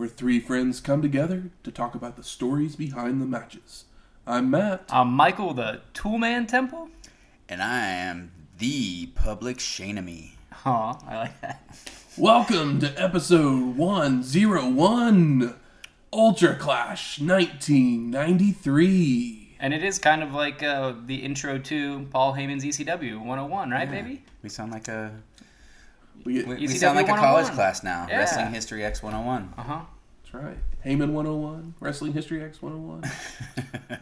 where three friends come together to talk about the stories behind the matches. I'm Matt. I'm Michael, the Toolman Temple. And I am the public shanemy. Aw, I like that. Welcome to episode 101 Ultra Clash 1993. And it is kind of like uh, the intro to Paul Heyman's ECW 101, right, baby? We sound like a We we, we sound like a college class now. Yeah. Wrestling History X 101. Uh huh. that's right. Heyman 101, Wrestling History X 101.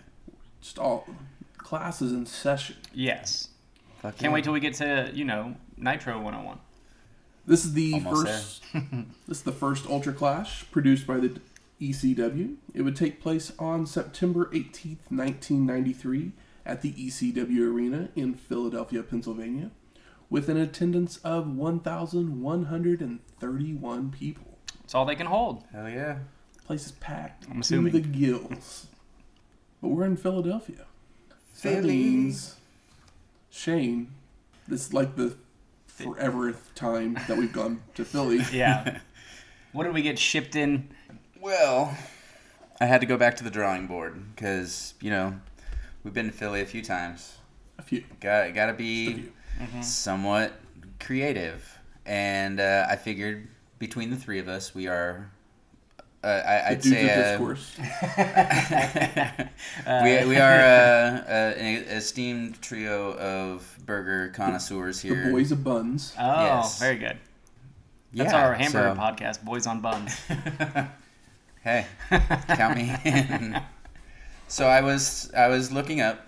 Just all classes in session. Yes. Fuck Can't yeah. wait till we get to, you know, Nitro 101. This is the Almost first. this is the first Ultra Clash produced by the ECW. It would take place on September 18th, 1993, at the ECW Arena in Philadelphia, Pennsylvania, with an attendance of 1,131 people. It's all they can hold. Hell yeah. Place is packed I'm to assuming. the gills. But we're in Philadelphia. That Philly. means Shane. This is like the forever time that we've gone to Philly. Yeah. what did we get shipped in? Well, I had to go back to the drawing board because, you know, we've been to Philly a few times. A few. Got, got to Just a be few. somewhat creative. And uh, I figured between the three of us, we are. Uh, I, The I'd say. of uh, discourse. we, we are uh, uh, an esteemed trio of burger connoisseurs The here. boys of buns. Oh, Yes. very good. That's Yeah, our hamburger so- podcast, Boys on Buns. hey, count me in. so I was I was looking up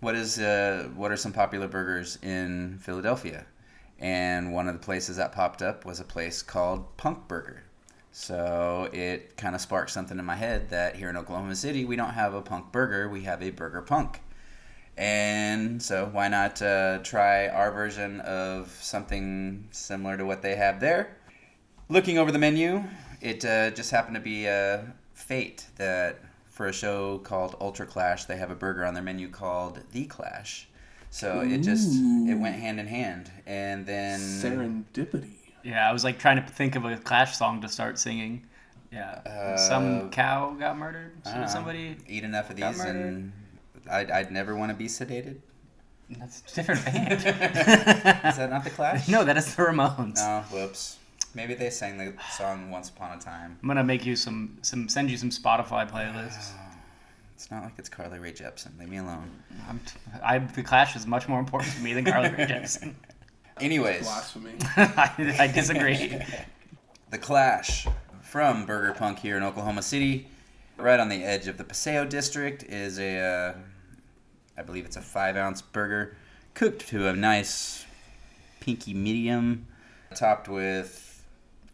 what is uh, what are some popular burgers in Philadelphia, and one of the places that popped up was a place called Punk Burger. So it kind of sparked something in my head that here in Oklahoma City we don't have a punk burger, we have a burger punk. And so why not uh, try our version of something similar to what they have there? Looking over the menu, it uh, just happened to be a fate that for a show called Ultra Clash, they have a burger on their menu called The Clash. So it just it went hand in hand, and then Serendipity. yeah, I was like trying to think of a Clash song to start singing. Yeah. Uh, Some cow got murdered? I Somebody? eat enough of got these, and I'd, I'd never want to be sedated. That's a different band. Is that not the Clash? no, that is the Ramones. Oh, whoops. Maybe they sang the song once upon a time. I'm gonna make you some some send you some Spotify playlists. It's not like it's Carly Rae Jepsen. Leave me alone. I'm t- I, the Clash is much more important to me than Carly Rae Jepsen. Anyways, Blasphemy. I, I disagree. The Clash from Burger Punk here in Oklahoma City, right on the edge of the Paseo district, is a, uh, I believe it's a five ounce burger, cooked to a nice pinky medium, topped with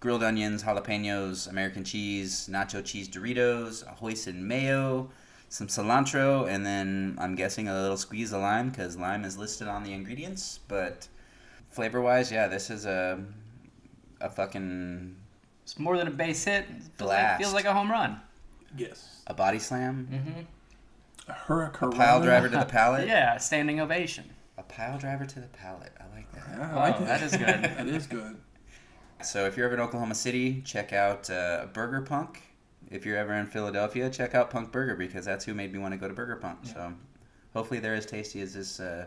grilled onions, jalapenos, American cheese, nacho cheese Doritos, a hoisin mayo, some cilantro, and then I'm guessing a little squeeze of lime because lime is listed on the ingredients. But flavor wise, yeah, this is a a fucking It's more than a base hit. It feels like, feels like a home run. Yes. a body slam, Mm-hmm. A hurricane. pile driver to the palate. Yeah, standing ovation. A pile driver to the palate. I like that. Yeah, I like Oh, that. that is good. that is good. So if you're ever in Oklahoma City, check out uh, Burger Punk. If you're ever in Philadelphia, check out Punk Burger because that's who made me want to go to Burger Punk. So hopefully they're as tasty as this uh,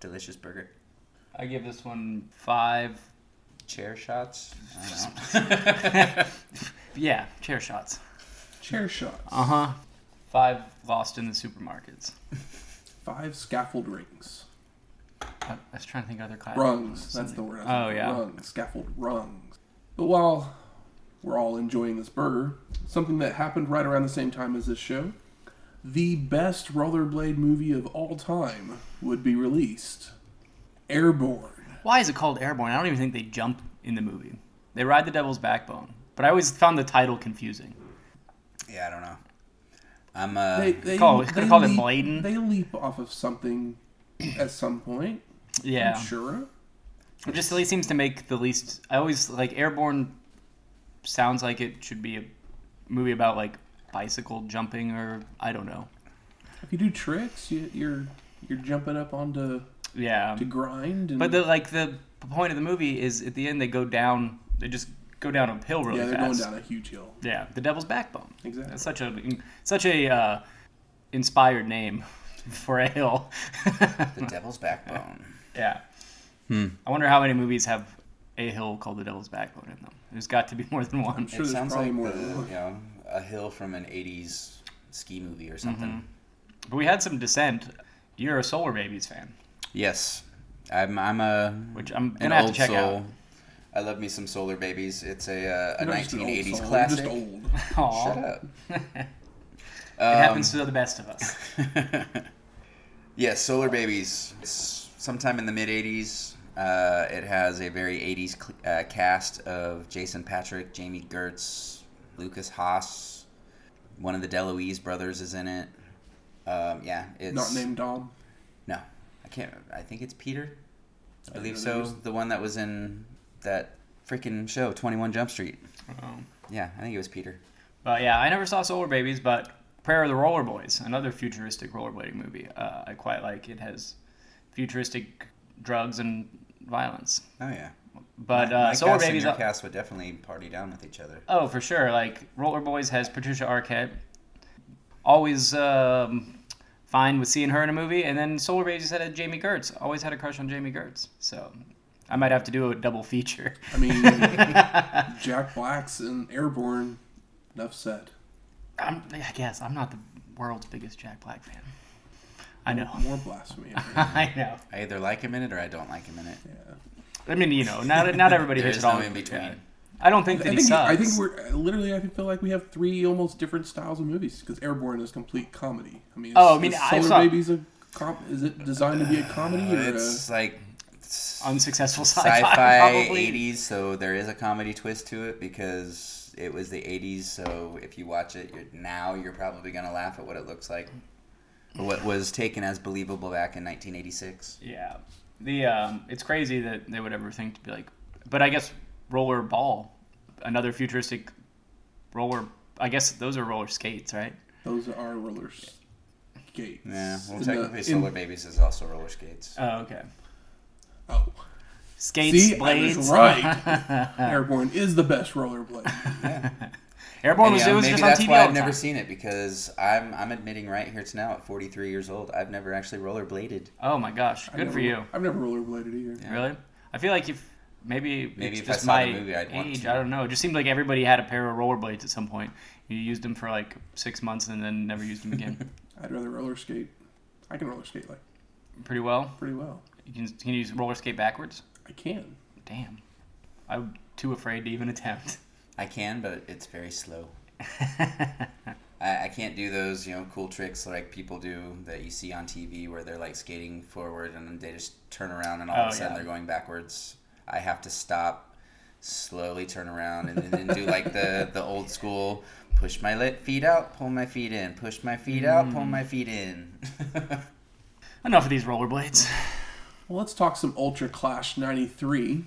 delicious burger. I give this one five. Chair shots. I don't know. Yeah, chair shots. Chair shots. Uh huh. Five lost in the supermarkets. Five scaffold rings. I I was trying to think of other classes. Rungs. That's the word. I Oh, yeah. Rungs. Scaffold rungs. But while we're all enjoying this burger, something that happened right around the same time as this show, the best rollerblade movie of all time would be released. Airborne. Why is it called Airborne? I don't even think they jump in the movie. They ride the Devil's Backbone. But I always found the title confusing. Yeah, I don't know. I'm uh, They, they, Call- could've they called it leap- Bladen. They leap off of something at some point. Yeah. I'm sure. It just at least seems to make the least. I always like Airborne. Sounds like it should be a movie about like bicycle jumping or I don't know. If you do tricks, you, you're you're jumping up onto Yeah. to grind. And, But the like the point of the movie is at the end they go down. They just go down a hill really yeah, they're fast. going down a huge hill. Yeah, the Devil's Backbone. Exactly. That's such a such a uh, inspired name for a hill. the Devil's Backbone. yeah. Hmm. I wonder how many movies have a hill called the Devil's Backbone in them. There's got to be more than I'm one. sure it sounds like more the, than one. you know a hill from an '80s ski movie or something. Mm-hmm. But we had some descent. You're a Solar Babies fan, Yes, I'm. I'm a which I'm an gonna have old to check soul. out. I love me some Solar Babies. It's a uh, a You're not just an old 1980s soul, you're classic. Just old. Aw. Shut up. it Um, happens to the best of us. Yes, Solar Babies. It's sometime in the mid 80s. Uh, it has a very 80s cl- uh, cast of Jason Patric, Jami Gertz, Lukas Haas. One of the DeLuise brothers is in it. Um, yeah, it's Not named Dom. No, I can't. I think it's Peter. I I believe didn't so. was- The one that was in that freaking show, Twenty One Jump Street. Um, Yeah, I think it was Peter. But yeah, I never saw Solar Babies, but Prayer of the Roller Boys, another futuristic rollerblading movie. Uh, I quite like. It has futuristic drugs and violence. Oh yeah. But uh, my Solar cast and Babies. your cast would definitely party down with each other. Oh, for sure. Like Roller Boys has Patricia Arquette. Always um, fine with seeing her in a movie, and then Solar Babies had a Jami Gertz. Always had a crush on Jami Gertz. So I might have to do a double feature. I mean, Jack Black's in Airborne. Enough said. I'm, I guess I'm not the world's biggest Jack Black fan. I know. More blasphemy. I know. I either like him in it or I don't like him in it. Yeah. I mean, you know, not not everybody hits is it all. no in between. yeah. I don't think that I he think sucks. I think we're uh, literally. I feel like we have three almost different styles of movies because Airborne is complete comedy. I mean, is, Oh, I mean, is I Solar saw- Babies a com- is it designed to be a comedy or a, It's like it's unsuccessful sci-fi, sci-fi 80s, so there is a comedy twist to it because it was the 80s. So if you watch it you're, now, you're probably gonna laugh at what it looks like, what was taken as believable back in 1986. Yeah, the um, it's crazy that they would ever think to be like, but I guess roller ball, another futuristic roller. I guess those are roller skates, right? those are roller skates? Yeah, well, In the- technically, in- Solar Babies is also roller skates. Oh, okay. Oh, Skates, see, I blades. was right. Airborne is the best rollerblade. Airborne And, was, you know, it was maybe just on that's TV why I've never seen it because I'm I'm admitting right here to now at 43 years old, I've never actually rollerbladed. Oh my gosh, good never- for you. I've never rollerbladed either. Yeah. Really? I feel like if maybe Maybe it's if I just saw my the movie, I'd want age. to. I don't know. It just seemed like everybody had a pair of rollerblades at some point. You used them for like six months and then never used them again. I'd rather roller skate. I can roller skate like Pretty well. pretty well. You can can you use roller skate backwards? I can. Damn, I'm too afraid to even attempt. I can, but it's very slow. I, I can't do those, you know, cool tricks like people do that you see on TV where they're like skating forward and then they just turn around and all of Oh, a sudden yeah. they're going backwards. I have to stop, slowly turn around, and then do like the, the old school push my lit feet out, pull my feet in, push my feet out, Mm. pull my feet in. Enough of these rollerblades. Well, let's talk some Ultra Clash '93.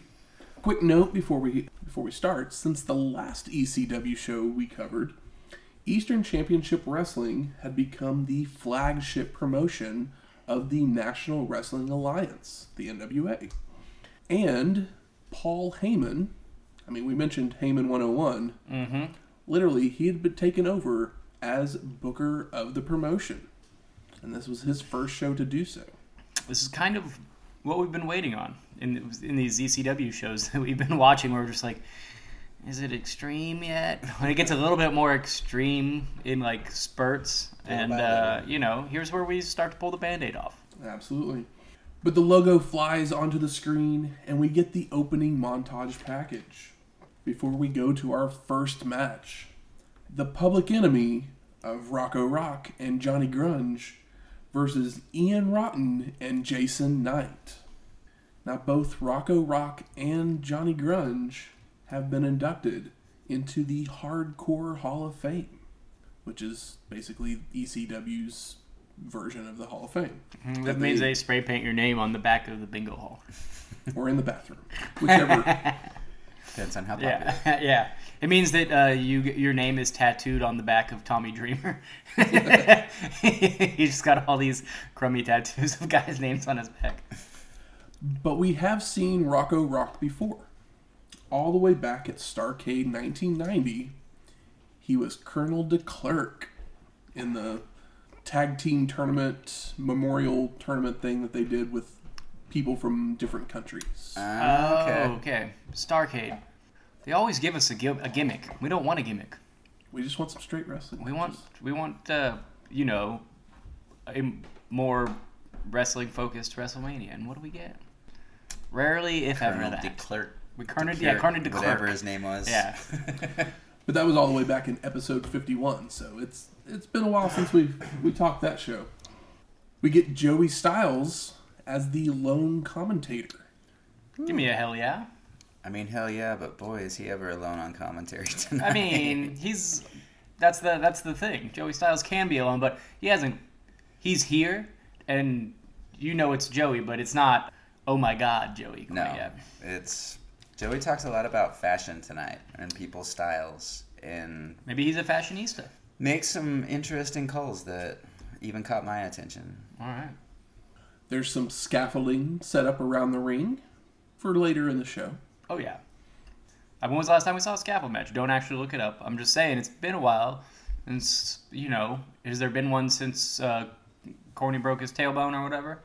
Quick note before we before we start: since the last ECW show we covered, Eastern Championship Wrestling had become the flagship promotion of the National Wrestling Alliance, the NWA, and Paul Heyman. I mean, we mentioned Heyman 101. Mm-hmm. Literally, he had been taken over as Booker of the promotion, and this was his first show to do so. This is kind of what we've been waiting on in in these ECW shows that we've been watching. Where we're just like, is it extreme yet? When it gets a little bit more extreme in like spurts, and uh, you know, here's where we start to pull the band-aid off. Absolutely. But the logo flies onto the screen, and we get the opening montage package. Before we go to our first match, the public enemy of Rocco Rock and Johnny Grunge versus Ian Rotten and Jason Knight. Now, both Rocco Rock and Johnny Grunge have been inducted into the Hardcore Hall of Fame, which is basically ECW's version of the Hall of Fame. Mm, That means they spray paint your name on the back of the bingo hall. or in the bathroom, whichever. Depends on how popular. Yeah, yeah. It means that uh, you your name is tattooed on the back of Tommy Dreamer. He's just got all these crummy tattoos of guys' names on his back. but we have seen Rocco Rock before. All the way back at Starcade 1990, he was Colonel de Klerk in the tag team tournament, memorial tournament thing that they did with people from different countries. Okay. Oh, okay. Starcade. They always give us a, gi- a gimmick. We don't want a gimmick. We just want some straight wrestling. We want matches. we want uh, you know a more wrestling focused WrestleMania. And what do we get? Rarely, if ever, that. de Klerk. We Colonel, de yeah, Klerk, Colonel de Whatever his name was. Yeah. But that was all the way back in episode 51, so it's it's been a while since we we talked that show. We get Joey Styles as the lone commentator. Give me a hell yeah. I mean, hell yeah, but boy, is he ever alone on commentary tonight. I mean, he's that's the that's the thing. Joey Styles can be alone, but he hasn't. He's here, and you know it's Joey, but it's not. Oh my God, Joey! no, yet. it's Joey talks a lot about fashion tonight and people's styles and Maybe he's a fashionista. makes some interesting calls that even caught my attention. All right. There's some scaffolding set up around the ring for later in the show. Oh yeah. Uh, When was the last time we saw a scaffold match? Don't actually look it up. I'm just saying it's been a while. And you know, has there been one since uh, Corny broke his tailbone or whatever?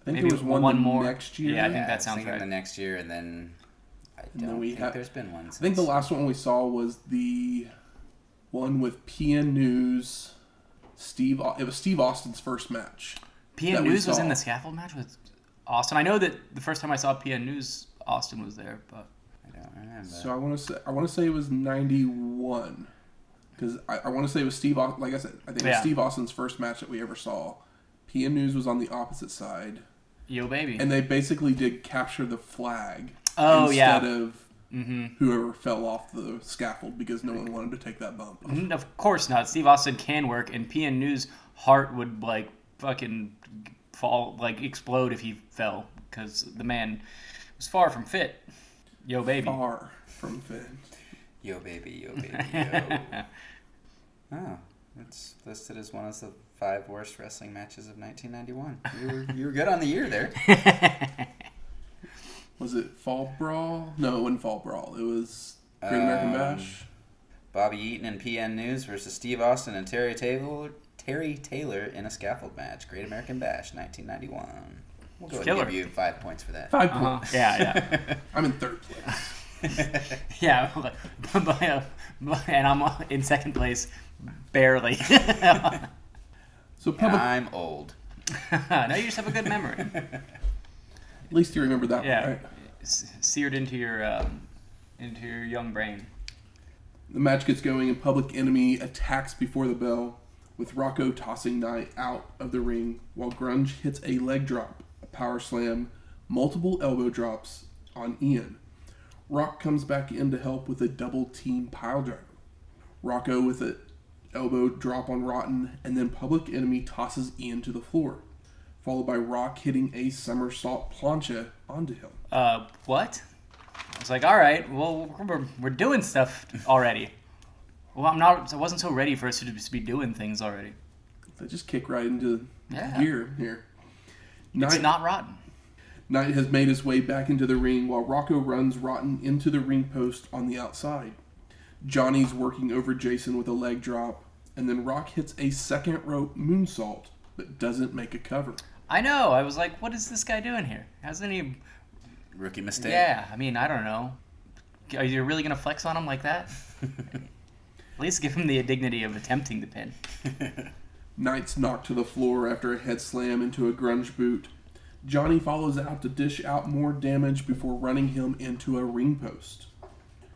I think Maybe there was one, one more. next year. Yeah, I think Yeah, that was sounds thinking right. The next year, and then I don't we think have- there's been one. Since. I think the last one we saw was the one with PN News. Steve, it was Steve Austin's first match. PN News was in the scaffold match with Austin. I know that the first time I saw PN News, Austin was there, but I don't remember. So I want to say I want to say it was ninety one, because I, I want to say it was Steve. Like I said, I think it was Yeah. Steve Austin's first match that we ever saw. PN News was on the opposite side, yo baby. and they basically did capture the flag Oh, yeah. instead of hmm whoever fell off the scaffold because no one wanted to take that bump. Of course not. Steve Austin can work, and PN News heart would like fucking fall, like explode if he fell, because the man was far from fit. Yo baby. Far from fit. Yo, baby, yo, baby, yo. oh, it's listed as one of the five worst wrestling matches of 1991. You were, you were good on the year there. Was it Fall Brawl? No, it wasn't Fall Brawl. It was Great American Um, Bash. Bobby Eaton and PN News versus Steve Austin and Terry Taylor, Terry Taylor in a scaffold match. Great American Bash, 1991. We'll go ahead Killer. and give you five points for that. Five Uh-huh. points. Yeah, yeah, I'm in third place. yeah. but- but, uh, but- and I'm in second place, barely. So And public, I'm old. no, you just have a good memory. at least you remember that one, Yeah, right? S- seared into your um, into your young brain. The match gets going, and Public Enemy attacks before the bell, with Rocco tossing Knight out of the ring while Grunge hits a leg drop, a power slam, multiple elbow drops on Ian. Rock comes back in to help with a double team pile driver. Rocco with an elbow drop on Rotten, and then Public Enemy tosses Ian to the floor, followed by Rock hitting a somersault plancha onto him. Uh, what? I was like, all right, well, we're, we're doing stuff already. Well, I'm not. I wasn't so ready for us to just be doing things already. They just kick right into Yeah. gear here. It's not rotten. Knight has made his way back into the ring while Rocco runs Rotten into the ring post on the outside. Johnny's working over Jason with a leg drop, and then Rock hits a second rope moonsault, but doesn't make a cover. I know. I was like, what is this guy doing here? Hasn't he? Rookie mistake. Yeah. I mean, I don't know. Are you really gonna flex on him like that? At least give him the dignity of attempting the pin. Knight's knocked to the floor after a head slam into a grunge boot. Johnny follows out to dish out more damage before running him into a ring post.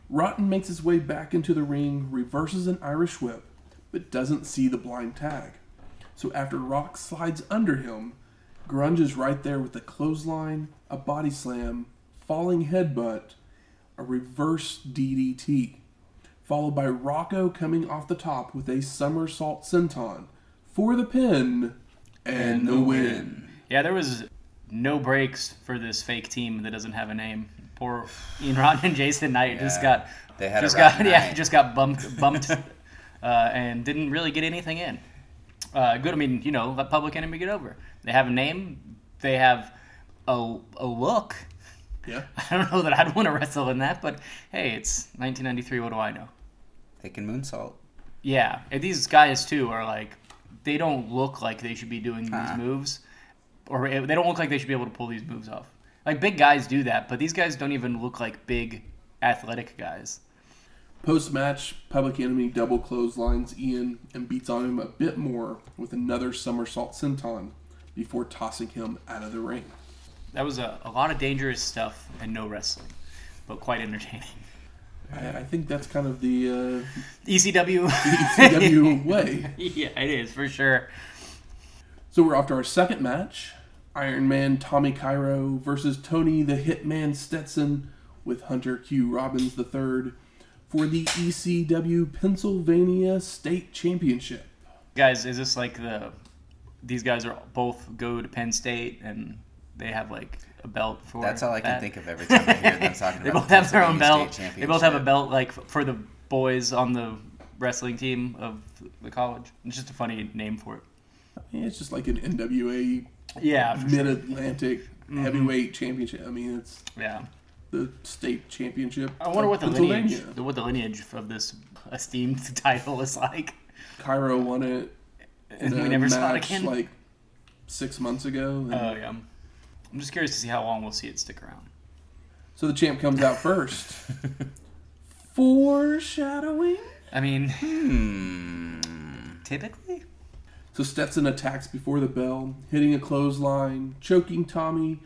Rotten makes his way back into the ring, reverses an Irish whip, but doesn't see the blind tag. So after Rock slides under him, Grunge is right there with a clothesline, a body slam, falling headbutt, a reverse DDT. Followed by Rocco coming off the top with a somersault senton for the pin and, the win. Yeah, there was no breaks for this fake team that doesn't have a name. Poor Ian Rotten and Jason Knight just got They had a just got rotten yeah just got bumped bumped uh, and didn't really get anything in. Uh, good. I mean, you know, let Public Enemy get over. They have a name. They have a, a look. Yeah. I don't know that I'd want to wrestle in that, but hey, it's 1993. What do I know? They can moonsault. Yeah, and these guys too are like, they don't look like they should be doing these Uh-uh. moves, or eh, they don't look like they should be able to pull these moves off. Like big guys do that, but these guys don't even look like big athletic guys. Post match, Public Enemy double clotheslines Ian and beats on him a bit more with another somersault senton before tossing him out of the ring. That was a, a lot of dangerous stuff and no wrestling, but quite entertaining. I, I think that's kind of the uh, ECW. ECW way. yeah, it is for sure. So we're off to our second match Iron Man Tommy Cairo versus Tony the Hitman Stetson with Hunter Q Robbins III for the ECW Pennsylvania State Championship. Guys, is this like the? These guys are both go to Penn State and they have like a belt for. That's all I can think of every time I hear them talking they about both have their own belt. They both have a Championship. belt like for the boys on the wrestling team of the college. It's just a funny name for it. It's just like an NWA Yeah, for sure. Mid Atlantic mm-hmm. Heavyweight Championship. I mean, it's Yeah. the state championship. I wonder what the lineage, the, what the lineage of this esteemed title is like. Cairo won it in we a never saw it match again. like six months ago. and- Oh yeah. I'm just curious to see how long we'll see it stick around. so the champ comes out first. Foreshadowing. I mean, Hmm. typically. So Stetson attacks before the bell, hitting a clothesline, choking Tommy,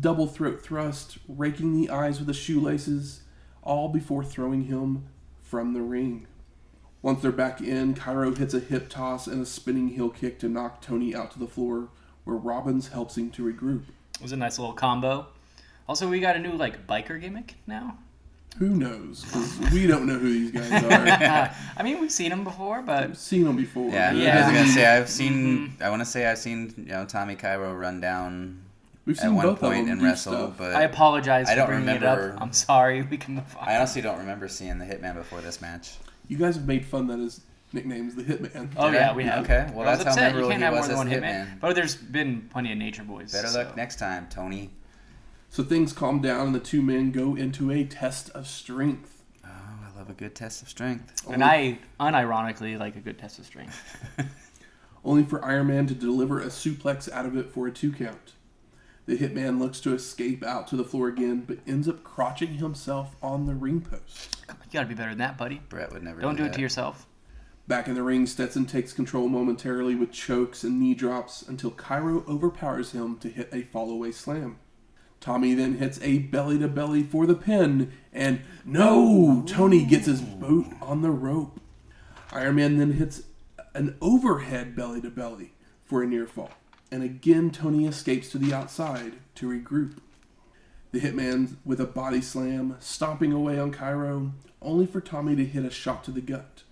double throat thrust, raking the eyes with the shoelaces, all before throwing him from the ring. Once they're back in, Cairo hits a hip toss and a spinning heel kick to knock Tony out to the floor, where Robbins helps him to regroup. It was a nice little combo. Also, we got a new like biker gimmick now. Who knows? we don't know who these guys are. I mean, we've seen them before, but I've seen them before. Yeah, Yeah. I was doesn't gonna say I've seen. Mm-hmm. I want to say I've seen you know Tommy Cairo run down We've at seen one both of point them and wrestle, stuff. but I apologize I for don't bringing it remember- up. I'm sorry. We can move on. I honestly don't remember seeing the Hitman before this match. You guys have made fun that his nickname is the Hitman. Oh yeah, we have. Okay, well, I was that's how upset. memorable You can't he have more was than one hitman. Hitman. But there's been plenty of Nature Boys. Better so. luck next time, Tony. So things calm down and the two men go into a test of strength. Oh, I love a good test of strength. And I unironically like a good test of strength. only for Iron Man to deliver a suplex out of it for a two count. The Hitman looks to escape out to the floor again, but ends up crotching himself on the ring post. Come on, you gotta be better than that, buddy. Brett would never. Don't do it that. to yourself. Back in the ring, Stetson takes control momentarily with chokes and knee drops until Cairo overpowers him to hit a fallaway slam. Tommy then hits a belly to belly for the pin, and no! Tony gets his boot on the rope. Iron Man then hits an overhead belly to belly for a near fall, and again Tony escapes to the outside to regroup. The Hitman with a body slam, stomping away on Cairo, only for Tommy to hit a shot to the gut,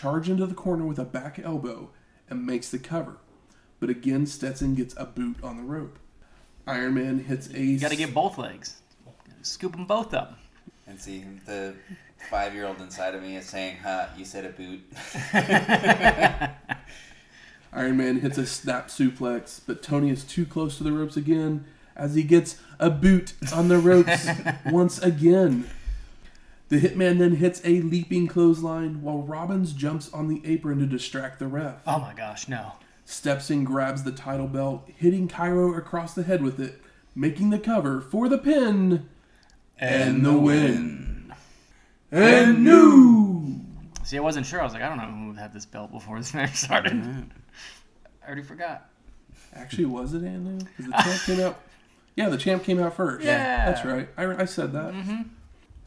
charge into the corner with a back elbow, and makes the cover. But again, Stetson gets a boot on the rope. Iron Man hits a. You gotta get both legs. Scoop them both up. And see, the five-year-old inside of me is saying, "Huh, you said a boot." Iron Man hits a snap suplex, but Tony is too close to the ropes again as he gets a boot on the ropes once again. The Hitman then hits a leaping clothesline while Robbins jumps on the apron to distract the ref. Oh my gosh, no. Steps in, grabs the title belt, hitting Cairo across the head with it, making the cover for the pin and the win. And new. See, I wasn't sure. I was like, I don't know who had this belt before this match started. I already forgot. Actually, was it Anu? Because the champ came out. Yeah, the champ came out first. Yeah. that's right. I, I said that. Mm-hmm.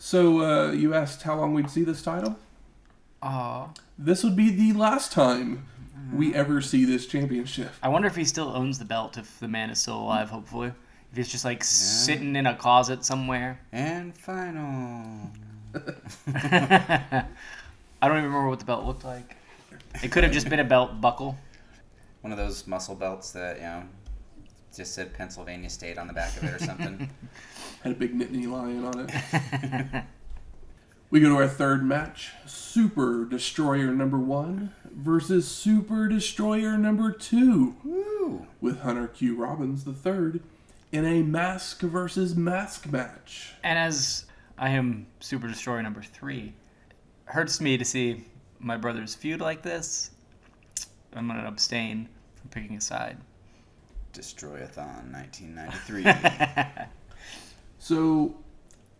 So uh, you asked how long we'd see this title. Aw. This would be the last time we ever see this championship. I wonder if he still owns the belt if the man is still alive, hopefully. If he's just like sitting in a closet somewhere. And final. I don't even remember what the belt looked like. It could have just been a belt buckle. One of those muscle belts that you know just said Pennsylvania State on the back of it or something. Had a big Nittany lion on it. we go to our third match Super Destroyer number one versus Super Destroyer number two Woo! with Hunter Q. Robbins the third in a mask versus mask match. And as I am Super Destroyer number three, hurts me to see my brother's feud like this. I'm gonna abstain from picking a side. Destroyathon 1993. So,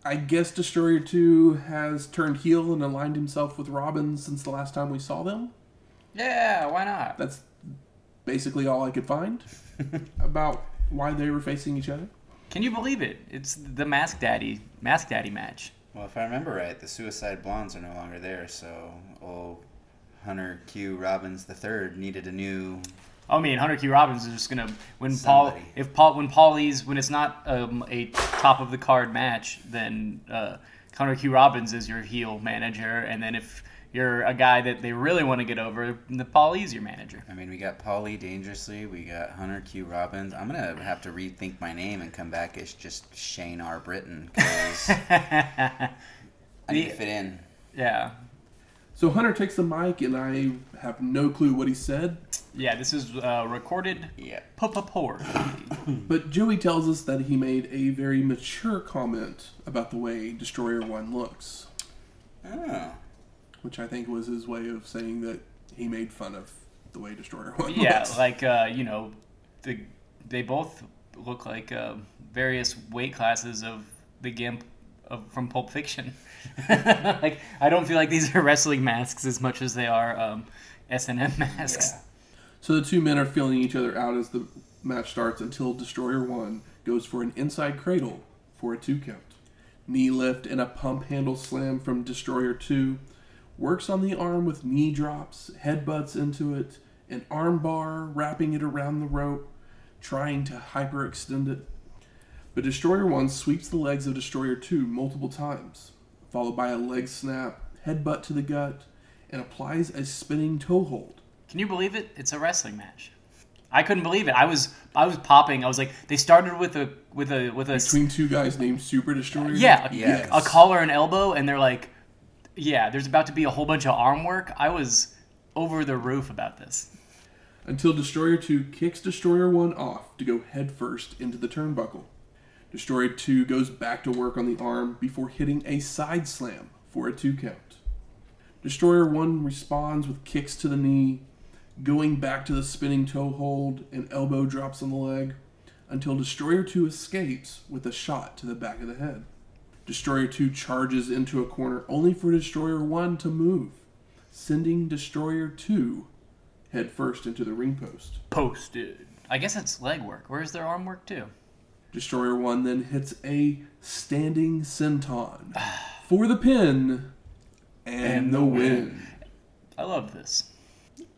I guess Destroyer 2 has turned heel and aligned himself with Robbins since the last time we saw them. Yeah, why not? That's basically all I could find about why they were facing each other. Can you believe it? It's the Mask Daddy Mask Daddy match. well, if I remember right, the Suicide Blondes are no longer there, so old Hunter Q. Robbins III needed a new. Oh, I mean, Hunter Q. Robbins is just gonna when Paul if Paul when Paulie's when it's not um, a top of the card match, then uh, Hunter Q. Robbins is your heel manager, and then if you're a guy that they really want to get over, the Paulie's your manager. I mean, we got Paulie Dangerously, we got Hunter Q. Robbins. I'm gonna have to rethink my name and come back as just Shane R. Britton because I need to fit in. yeah, So Hunter takes the mic, and I have no clue what he said, yeah. This is uh, recorded Yeah. poor. but Joey tells us that he made a very mature comment about the way Destroyer 1 looks, Oh. which I think was his way of saying that he made fun of the way Destroyer 1 yeah, looks. Yeah, like uh, you know, the they both look like uh, various weight classes of the Gimp of, from Pulp Fiction. like I don't feel like these are wrestling masks as much as they are um, S and M masks. Yeah. So the two men are feeling each other out as the match starts until Destroyer 1 goes for an inside cradle for a two count. Knee lift and a pump handle slam from Destroyer 2. Works on the arm with knee drops, headbutts into it, an arm bar, wrapping it around the rope, trying to hyperextend it. But Destroyer 1 sweeps the legs of Destroyer 2 multiple times, followed by a leg snap, headbutt to the gut, and applies a spinning toe hold. Can you believe it? It's a wrestling match. I couldn't believe it. I was I was popping. I was like, they started with a with a with a between two guys named Super Destroyer. yeah, a, a collar and elbow, and they're like, yeah, there's about to be a whole bunch of arm work. I was over the roof about this. Until Destroyer 2 kicks Destroyer 1 off to go headfirst into the turnbuckle. Destroyer 2 goes back to work on the arm before hitting a side slam for a two count. Destroyer 1 responds with kicks to the knee, going back to the spinning toe hold and elbow drops on the leg until Destroyer 2 escapes with a shot to the back of the head. Destroyer 2 charges into a corner only for Destroyer 1 to move, sending Destroyer 2 head first into the ring post. Posted. I guess it's leg work. Where's their arm work too? Destroyer 1 then hits a standing senton for the pin and, the win. I love this.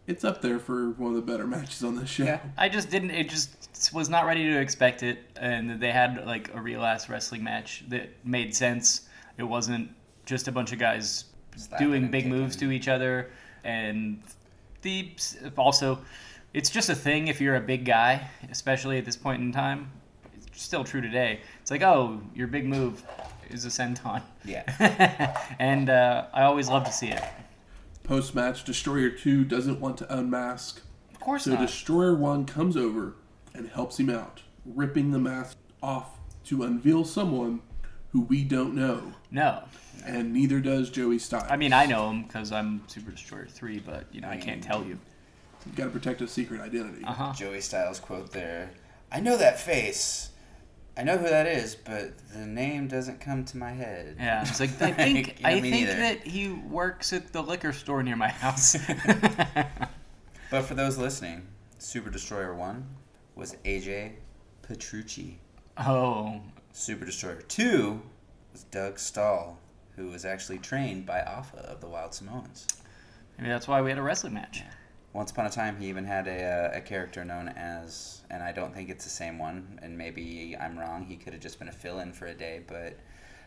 It's up there for one of the better matches on this show. Yeah. I just didn't. It just was not ready to expect it, and they had like a real ass wrestling match that made sense. It wasn't just a bunch of guys doing big moves to each other, and the also, it's just a thing if you're a big guy, especially at this point in time. It's still true today. It's like, oh, your big move is a senton. Yeah. and uh, I always love to see it. Post match, Destroyer 2 doesn't want to unmask, Of course so not. Destroyer 1 comes over and helps him out, ripping the mask off to unveil someone who we don't know, no, and neither does Joey Styles. I mean I know him because I'm Super Destroyer three, but you know I can't tell you. you gotta protect a secret identity. Uh huh. Joey Styles quote there. I know that face. I know who that is, but the name doesn't come to my head. Yeah, it's like I think Yeah, I think neither. that he works at the liquor store near my house. But for those listening, Super Destroyer 1 was AJ Petrucci. oh, Super Destroyer 2 was Doug Stahl, who was actually trained by Afa of the Wild Samoans. maybe that's why we had a wrestling match. Once upon a time, he even had a, uh, a character known as, and I don't think it's the same one, and maybe I'm wrong, he could have just been a fill in for a day, but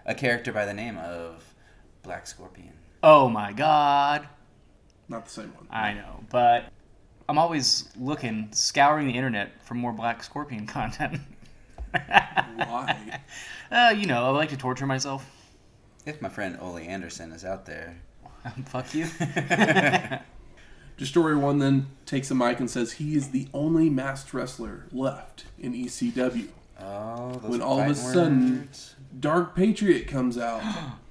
a character by the name of Black Scorpion. Oh my god. Not the same one. I know, but I'm always looking, scouring the internet for more Black Scorpion content. Why? uh, you know, I like to torture myself. If my friend Ole Anderson is out there. Fuck you. Destroyer One then takes a mic and says he is the only masked wrestler left in ECW. Oh, When all of a sudden- words. Dark Patriot comes out,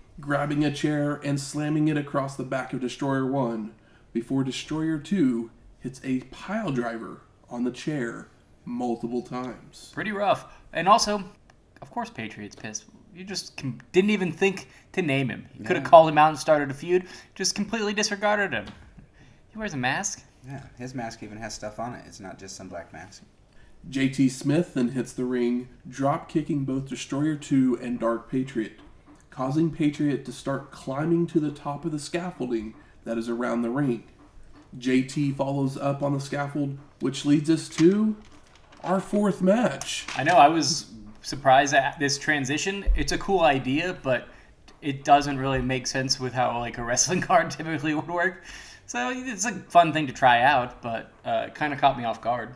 grabbing a chair and slamming it across the back of Destroyer 1 before Destroyer 2 hits a pile driver on the chair multiple times. Pretty rough. And also, of course, Patriot's pissed. You just didn't even think to name him. You could have called him out and started a feud. Just completely disregarded him. He wears a mask. Yeah, his mask even has stuff on it. It's not just some black mask. JT Smith then hits the ring, drop kicking both Destroyer 2 and Dark Patriot, causing Patriot to start climbing to the top of the scaffolding that is around the ring. JT follows up on the scaffold, which leads us to our fourth match. I know. I was surprised at this transition. It's a cool idea, but it doesn't really make sense with how like a wrestling card typically would work. So it's a fun thing to try out, but uh, it kind of caught me off guard.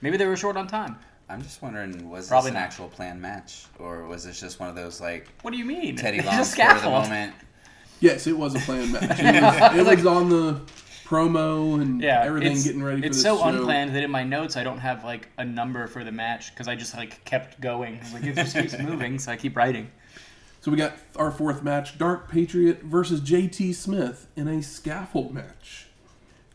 Maybe they were short on time. I'm just wondering, was Probably this an not. actual planned match, or was this just one of those like What do you mean? Teddy It's a Long spur of the scaffold. moment? Yes, it was a planned match. It was, it was on the promo and Yeah, everything it's, getting ready for It's this so show. unplanned that in my notes I don't have like a number for the match because I just like kept going. Like it just keeps moving, so I keep writing. So we got our fourth match: Dark Patriot versus JT Smith in a scaffold match.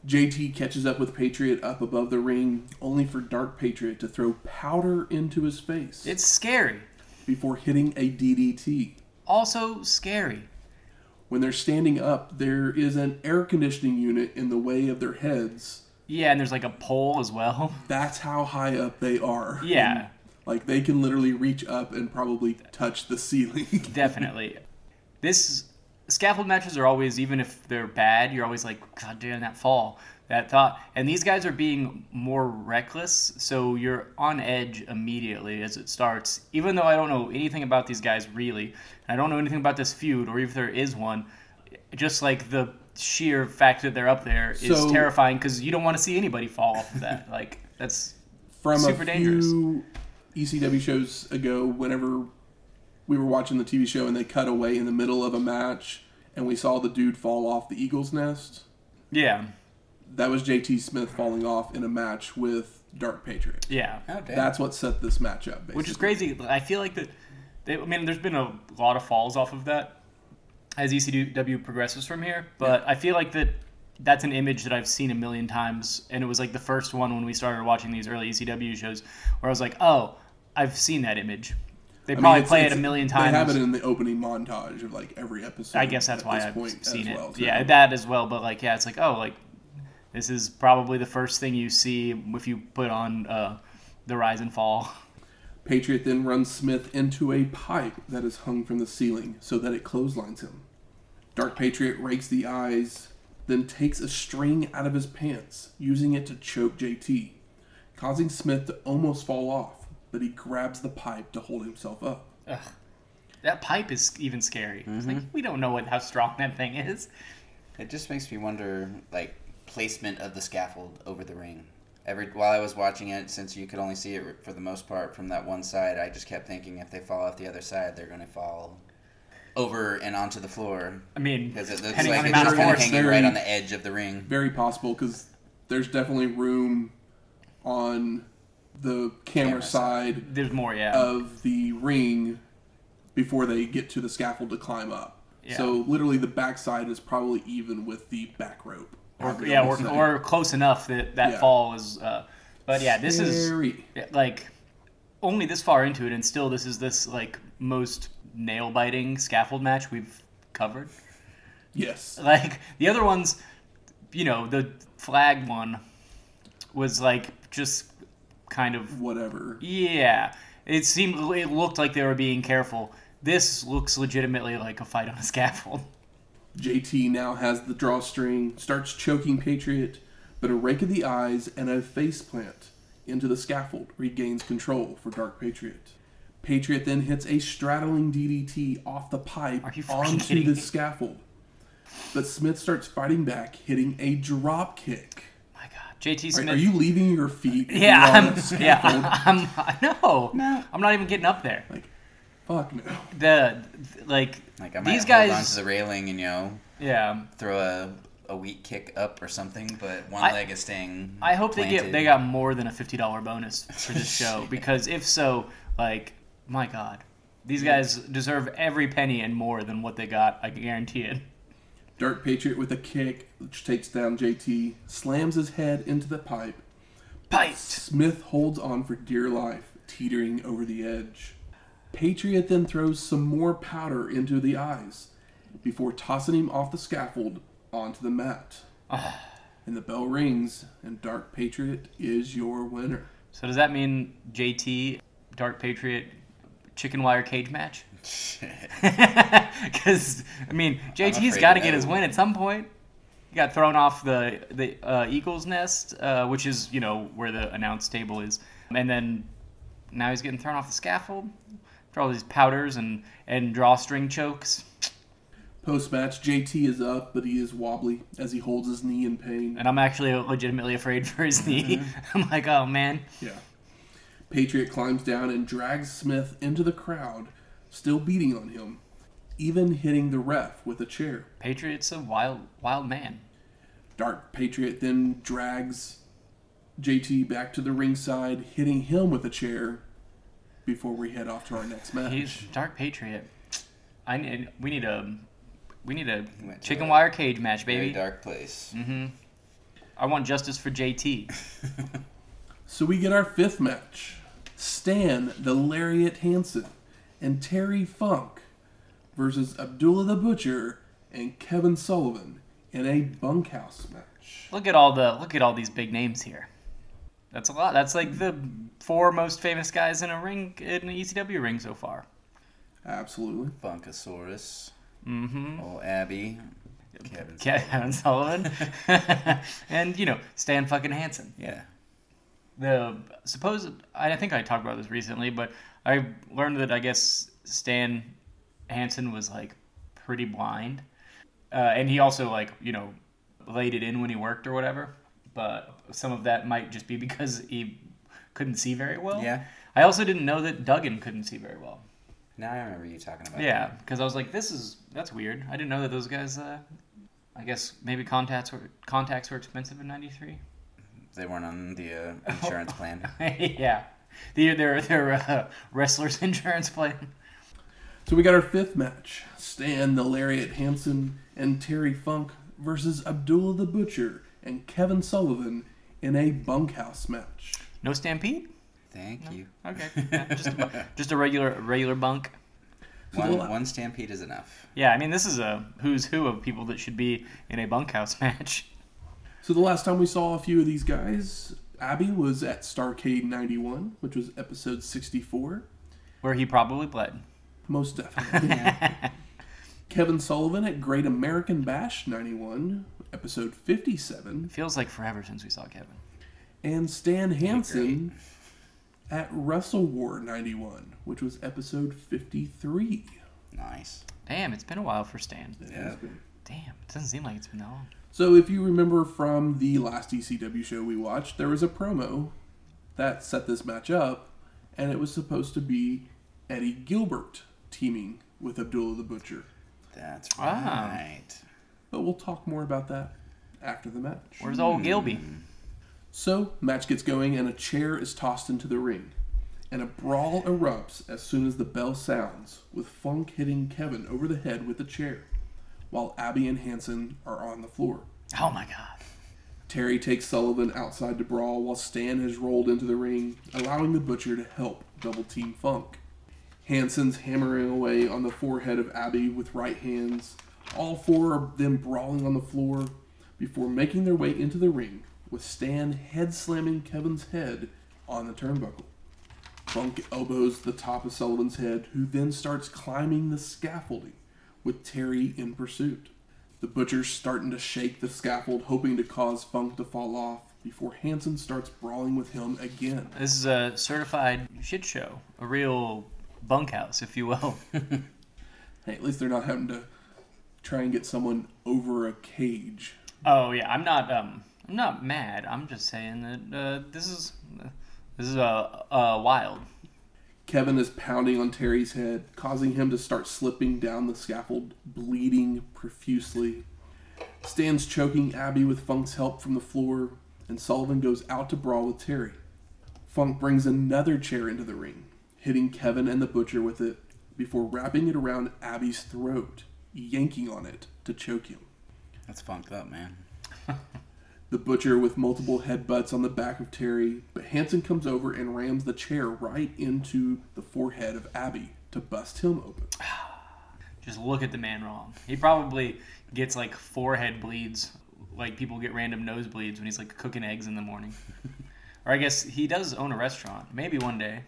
JT catches up with Patriot up above the ring, only for Dark Patriot to throw powder into his face It's scary. before hitting a DDT. Also scary. When they're standing up, there is an air conditioning unit in the way of their heads. Yeah, and there's like a pole as well. That's how high up they are. Yeah, Like they can literally reach up and probably touch the ceiling. definitely. This scaffold matches are always, even if they're bad, you're always like, God damn that fall, that thought. And these guys are being more reckless, so you're on edge immediately as it starts. Even though I don't know anything about these guys really, and I don't know anything about this feud, or if there is one, just like the sheer fact that they're up there is So- terrifying because you don't want to see anybody fall off of that. Like that's from Super a dangerous. Few ECW shows ago, whenever we were watching the TV show and they cut away in the middle of a match and we saw the dude fall off the eagle's nest, yeah, that was JT Smith falling off in a match with Dark Patriot. yeah. Oh. That's what set this match up, basically. which is crazy. I feel like that. They, I mean, there's been a lot of falls off of that as ECW progresses from here, but I feel like that that's an image that I've seen a million times, and it was like the first one when we started watching these early ECW shows, where I was like, oh, I've seen that image. They I mean, probably it's- play it a million times. They have it in the opening montage of like every episode. I guess that's why I've seen it. well, too. yeah, that as well. But like, yeah, it's like, oh, like this is probably the first thing you see if you put on uh, the rise and fall. Patriot then runs Smith into a pipe that is hung from the ceiling so that it clotheslines him. Dark Patriot rakes the eyes, then takes a string out of his pants, using it to choke JT, causing Smith to almost fall off, but he grabs the pipe to hold himself up. That pipe is even scary. It's like Mm-hmm. we don't know what how strong that thing is. It just makes me wonder, like placement of the scaffold over the ring. Every while I was watching it, since you could only see it for the most part from that one side, I just kept thinking if they fall off the other side, they're going to fall over and onto the floor I mean, because it looks depending like on the it's just kind of hanging Very- right on the edge of the ring. Very possible because there's definitely room on the camera, Camera side There's more, yeah. of the ring before they get to the scaffold to climb up. Yeah. So literally the backside is probably even with the back rope. or, yeah, or, or close enough that that Yeah. fall is. Uh, but yeah, this is Scary. yeah, like only this far into it, and still this is this like most nail biting scaffold match we've covered. Yes. Like the other ones, you know, the flag one was like just kind of Whatever. yeah. It seemed it looked like they were being careful. This looks legitimately like a fight on a scaffold. JT now has the drawstring, starts choking Patriot, but a rake of the eyes and a face plant into the scaffold regains control for Dark Patriot. Patriot then hits a straddling DDT off the pipe Are you fucking onto the me? scaffold. But Smith starts fighting back, hitting a drop kick. My God, JT Are, Smith. are you leaving your feet? yeah, you're I'm, a yeah, I'm. I know. No. I'm not even getting up there. Like, fuck no. The like, Like I might these hold guys. onto the railing and you know yeah, throw a a weak kick up or something, but one I- leg is staying. I hope they get they got more than a fifty dollar bonus for this show because if so, like, my God, these guys deserve every penny and more than what they got. I guarantee it. Dark Patriot with a kick, which takes down JT, slams his head into the pipe. Bite. Smith holds on for dear life, teetering over the edge. Patriot then throws some more powder into the eyes before tossing him off the scaffold onto the mat. Ah. and the bell rings, and Dark Patriot is your winner. So does that mean JT Dark Patriot chicken wire cage match? Shit. Because I mean, JT's got to to get his win at some point. He got thrown off the the uh, Eagles nest, uh, which is you know where the announce table is, and then now he's getting thrown off the scaffold for all these powders and and drawstring chokes. Post match, JT is up, but he is wobbly as he holds his knee in pain. And I'm actually legitimately afraid for his knee. I'm like, oh man, Yeah. Patriot climbs down and drags Smith into the crowd, still beating on him, even hitting the ref with a chair. Patriot's a wild wild man. Dark Patriot then drags JT back to the ringside, hitting him with a chair before we head off to our next match. He's Dark Patriot. I need we need a we need a He went to chicken a wire cage match, Very baby. dark place. Mm-hmm. I want justice for JT. So we get our fifth match Stan the Lariat Hansen and Terry Funk versus Abdullah the Butcher and Kevin Sullivan in a bunkhouse match. Look at all the look at all these big names here. That's a lot. That's like the four most famous guys in a ring in an ECW ring so far. Absolutely. Bunkasaurus. Mm-hmm. Oh, Abby. Kevin. Kevin Sullivan, and you know Stan fucking Hansen. Yeah. the supposed I think I talked about this recently, but I learned that I guess Stan Hansen was like pretty blind, uh, and he also like you know laid it in when he worked or whatever. But some of that might just be because he couldn't see very well. Yeah. I also didn't know that Duggan couldn't see very well. Now I remember you talking about. Yeah, because I was like, this is that's weird. I didn't know that those guys. Uh, I guess maybe contacts were contacts were expensive in '93. They weren't on the uh, insurance plan. yeah, the, their their uh, wrestlers insurance plan. So we got our fifth match Stan the Lariat Hansen and Terry Funk versus Abdullah the Butcher and Kevin Sullivan in a bunkhouse match. No stampede. Thank you. Okay, yeah, just a, just a regular regular bunk. One, one stampede is enough. Yeah, I mean this is a who's who of people that should be in a bunkhouse match. So the last time we saw a few of these guys, Abby was at Starcade 91, which was episode 64. Where he probably bled. Most definitely. Kevin Sullivan at Great American Bash 91, episode 57. Feels like forever since we saw Kevin. And Stan Hansen at Wrestle War 91, which was episode 53. Nice. Damn, it's been a while for Stan. Yeah. Damn, it doesn't seem like it's been that long. So if you remember from the last ECW show we watched, there was a promo that set this match up, and it was supposed to be Eddie Gilbert teaming with Abdullah the Butcher. That's Ah. right. But we'll talk more about that after the match. Where's old Gilby? So, match gets going and a chair is tossed into the ring. And a brawl erupts as soon as the bell sounds, with Funk hitting Kevin over the head with the chair, while Abby and Hansen are on the floor. Oh my god. Terry takes Sullivan outside to brawl while Stan has rolled into the ring, allowing the Butcher to help double team Funk. Hansen's hammering away on the forehead of Abby with right hands, all four of them brawling on the floor before making their way into the ring, with Stan head slamming Kevin's head on the turnbuckle. Funk elbows the top of Sullivan's head, who then starts climbing the scaffolding, with Terry in pursuit. The butcher's starting to shake the scaffold, hoping to cause Funk to fall off, before Hansen starts brawling with him again. This is a certified shit show, a real bunkhouse, if you will. Hey, at least they're not having to try and get someone over a cage. Oh yeah, I'm not. Um, I'm not mad. I'm just saying that uh, this is this is uh, uh wild. Kevin is pounding on Terry's head, causing him to start slipping down the scaffold, bleeding profusely. Stan's choking Abby with Funk's help from the floor, and Sullivan goes out to brawl with Terry. Funk brings another chair into the ring, hitting Kevin and the butcher with it before wrapping it around Abby's throat, yanking on it to choke him. That's funked up, man. The butcher with multiple headbutts on the back of Terry, but Hansen comes over and rams the chair right into the forehead of Abby to bust him open. Just look at the man wrong. He probably gets like forehead bleeds, like people get random nosebleeds when he's like cooking eggs in the morning. or I guess he does own a restaurant. Maybe one day,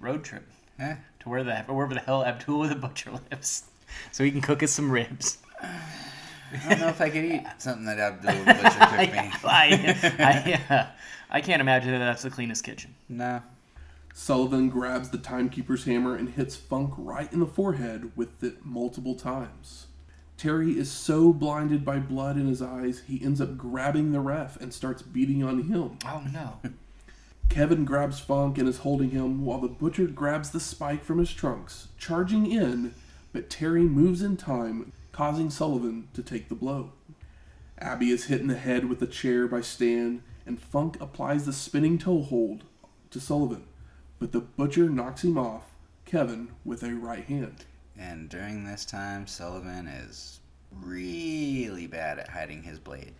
road trip Eh, to where the wherever the hell Abdullah the butcher lives, so he can cook us some ribs. I don't know if I could eat something that Abdul the Butcher cooked me. I, I, uh, I can't imagine that that's the cleanest kitchen. No. Sullivan grabs the timekeeper's hammer and hits Funk right in the forehead with it multiple times. Terry is so blinded by blood in his eyes, he ends up grabbing the ref and starts beating on him. Oh no! Kevin grabs Funk and is holding him while the butcher grabs the spike from his trunks, charging in, but Terry moves in time, causing Sullivan to take the blow. Abby is hit in the head with a chair by Stan, and Funk applies the spinning toe hold to Sullivan, but the butcher knocks him off, Kevin with a right hand. And during this time, Sullivan is really bad at hiding his blade.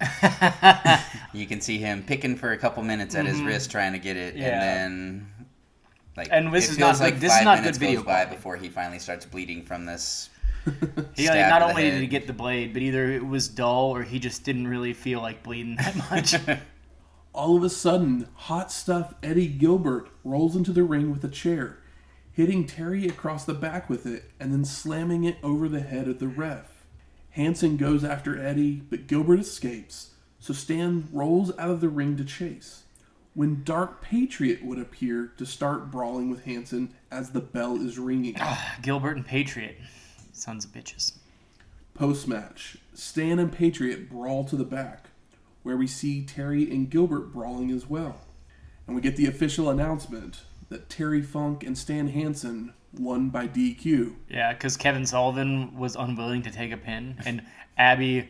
you can see him picking for a couple minutes at his mm-hmm. wrist, trying to get it, Yeah. and then like And this it is feels not like good- this is five not good video by before he finally starts bleeding from this. He like, not only did head. he get the blade, but either it was dull or he just didn't really feel like bleeding that much. All of a sudden, hot stuff Eddie Gilbert rolls into the ring with a chair, hitting Terry across the back with it and then slamming it over the head of the ref. Hansen goes after Eddie, but Gilbert escapes, so Stan rolls out of the ring to chase. When Dark Patriot would appear to start brawling with Hansen as the bell is ringing. Ah, Gilbert and Patriot, sons of bitches. Post match, Stan and Patriot brawl to the back, where we see Terry and Gilbert brawling as well. And we get the official announcement that Terry Funk and Stan Hansen won by DQ. Yeah, because Kevin Sullivan was unwilling to take a pin, and Abby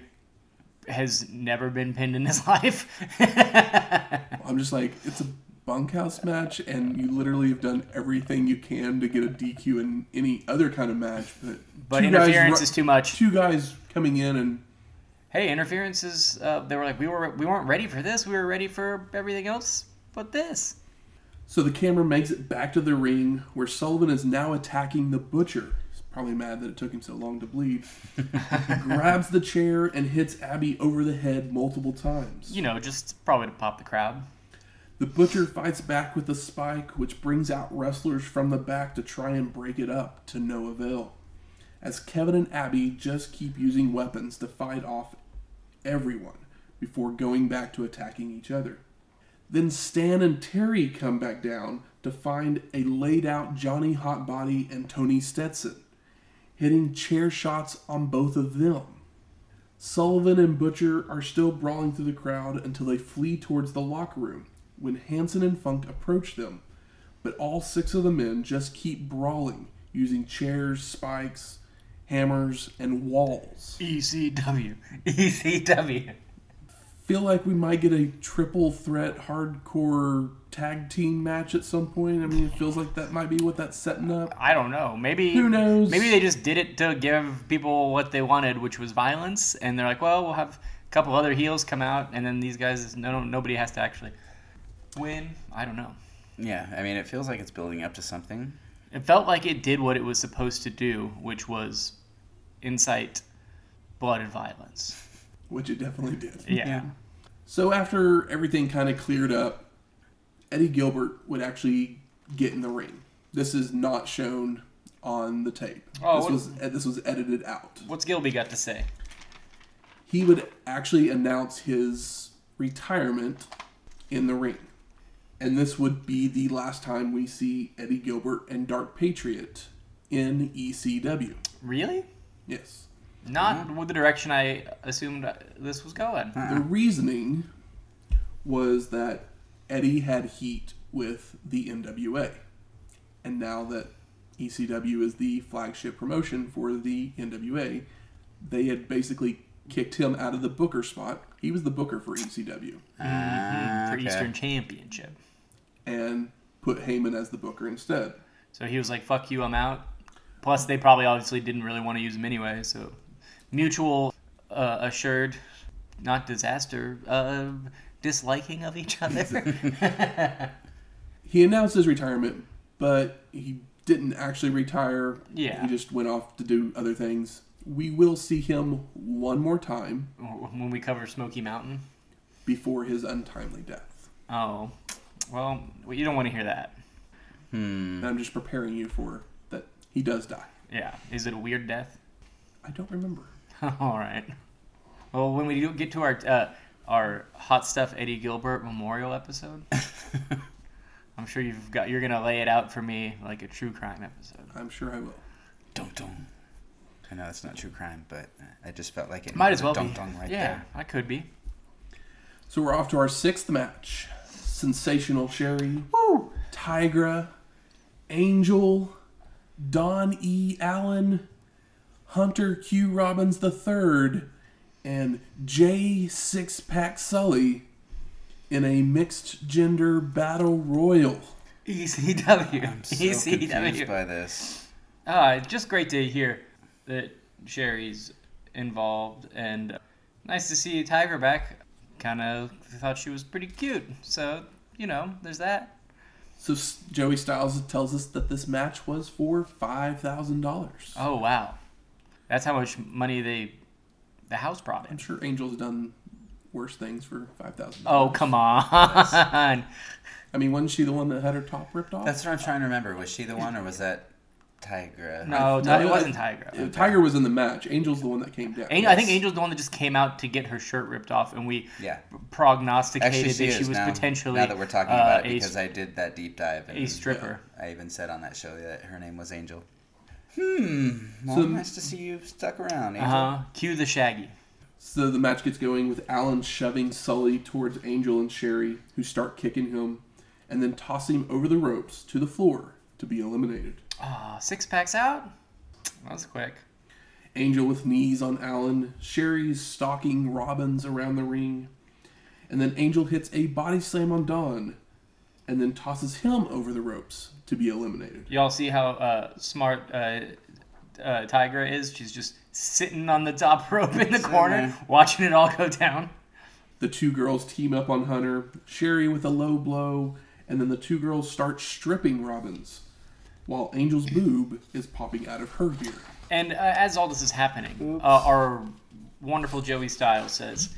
has never been pinned in his life. I'm just like, it's a bunkhouse match, and you literally have done everything you can to get a DQ in any other kind of match. But, but guys interference ru- is too much. Two guys coming in and Hey, interference is. Uh, they were like, we were we weren't ready for this. We were ready for everything else, but this. So the camera makes it back to the ring where Sullivan is now attacking the butcher. He's probably mad that it took him so long to bleed. grabs the chair and hits Abby over the head multiple times. You know, just probably to pop the crowd. The butcher fights back with a spike, which brings out wrestlers from the back to try and break it up to no avail. As Kevin and Abby just keep using weapons to fight off everyone before going back to attacking each other. Then Stan and Terry come back down to find a laid out Johnny Hotbody and Tony Stetson, hitting chair shots on both of them. Sullivan and Butcher are still brawling through the crowd until they flee towards the locker room when Hansen and Funk approach them. But all six of the men just keep brawling using chairs, spikes, hammers, and walls. ECW. ECW. Feel like we might get a triple threat hardcore tag team match at some point. I mean, it feels like that might be what that's setting up. I don't know. Maybe Who knows? Maybe they just did it to give people what they wanted, which was violence, and they're like, well, we'll have a couple other heels come out, and then these guys, no, no nobody has to actually win. I don't know. Yeah, I mean, it feels like it's building up to something. It felt like it did what it was supposed to do, which was incite blood and violence. Which it definitely did. Yeah. So after everything kind of cleared up, Eddie Gilbert would actually get in the ring. This is not shown on the tape. Oh, this what- was this was edited out. What's Gilby got to say? He would actually announce his retirement in the ring. And this would be the last time we see Eddie Gilbert and Dark Patriot in ECW. Really? Yes. Not with the direction I assumed this was going. The reasoning was that Eddie had heat with the NWA. And now that ECW is the flagship promotion for the NWA, they had basically kicked him out of the booker spot. He was the booker for ECW Ah, for okay. Eastern Championship. And put Heyman as the booker instead. So he was like, "Fuck you, I'm out." Plus, they probably obviously didn't really want to use him anyway. So, mutual uh, assured, not disaster, uh, disliking of each other. He announced his retirement, but he didn't actually retire. Yeah. He just went off to do other things. We will see him one more time when we cover Smoky Mountain. before his untimely death. Oh, well, well, you don't want to hear that. Hmm. I'm just preparing you for that he does die. Yeah, is it a weird death? I don't remember. All right. Well, when we do get to our uh, our hot stuff Eddie Gilbert memorial episode, I'm sure you've got you're gonna lay it out for me like a true crime episode. I'm sure I will. Dun dun. I know it's not true crime, but I just felt like it. Might as well a dun be. dun right yeah, there. I could be. So we're off to our sixth match. Sensational Sherri, Woo! Tigra, Angel, Don E. Allen, Hunter Q. Robbins III, and J. Six Pack Sully in a mixed gender battle royal. ECW. I'm so ECW. confused by this. Ah, just great to hear that Sherri's involved, and uh, nice to see Tiger back. Kind of thought she was pretty cute, so you know, there's that. So Joey Styles tells us that this match was for five thousand dollars. Oh wow, that's how much money they the house brought in. I'm sure Angel's done worse things for five thousand. Oh come on! I mean, wasn't she the one that had her top ripped off? That's what I'm trying to remember. Was she the one, or was that Tigra? No, No, it wasn't Tiger. Uh, Tiger was in the match. Angel's the one that came down. Angel, I think Angel's the one that just came out to get her shirt ripped off, and we Yeah. prognosticated Actually, she that she was now, potentially now that we're talking uh, about it because I did that deep dive. And a stripper. I even said on that show that her name was Angel. Hmm. Well, So- nice to see you stuck around, Angel. Uh huh. Cue the Shaggy. So the match gets going with Allen shoving Sully towards Angel and Sherri, who start kicking him, and then tossing him over the ropes to the floor to be eliminated. Ah, six packs out. That was quick. Angel with knees on Allen, Sherri's stalking Robbins around the ring, and then Angel hits a body slam on Don, and then tosses him over the ropes to be eliminated. Y'all see how uh, smart uh, uh, Tigra is? She's just sitting on the top rope in the corner, watching it all go down. The two girls team up on Hunter, Sherri with a low blow, and then the two girls start stripping Robbins, while Angel's boob is popping out of her beard. And uh, as all this is happening, uh, our wonderful Joey Styles says,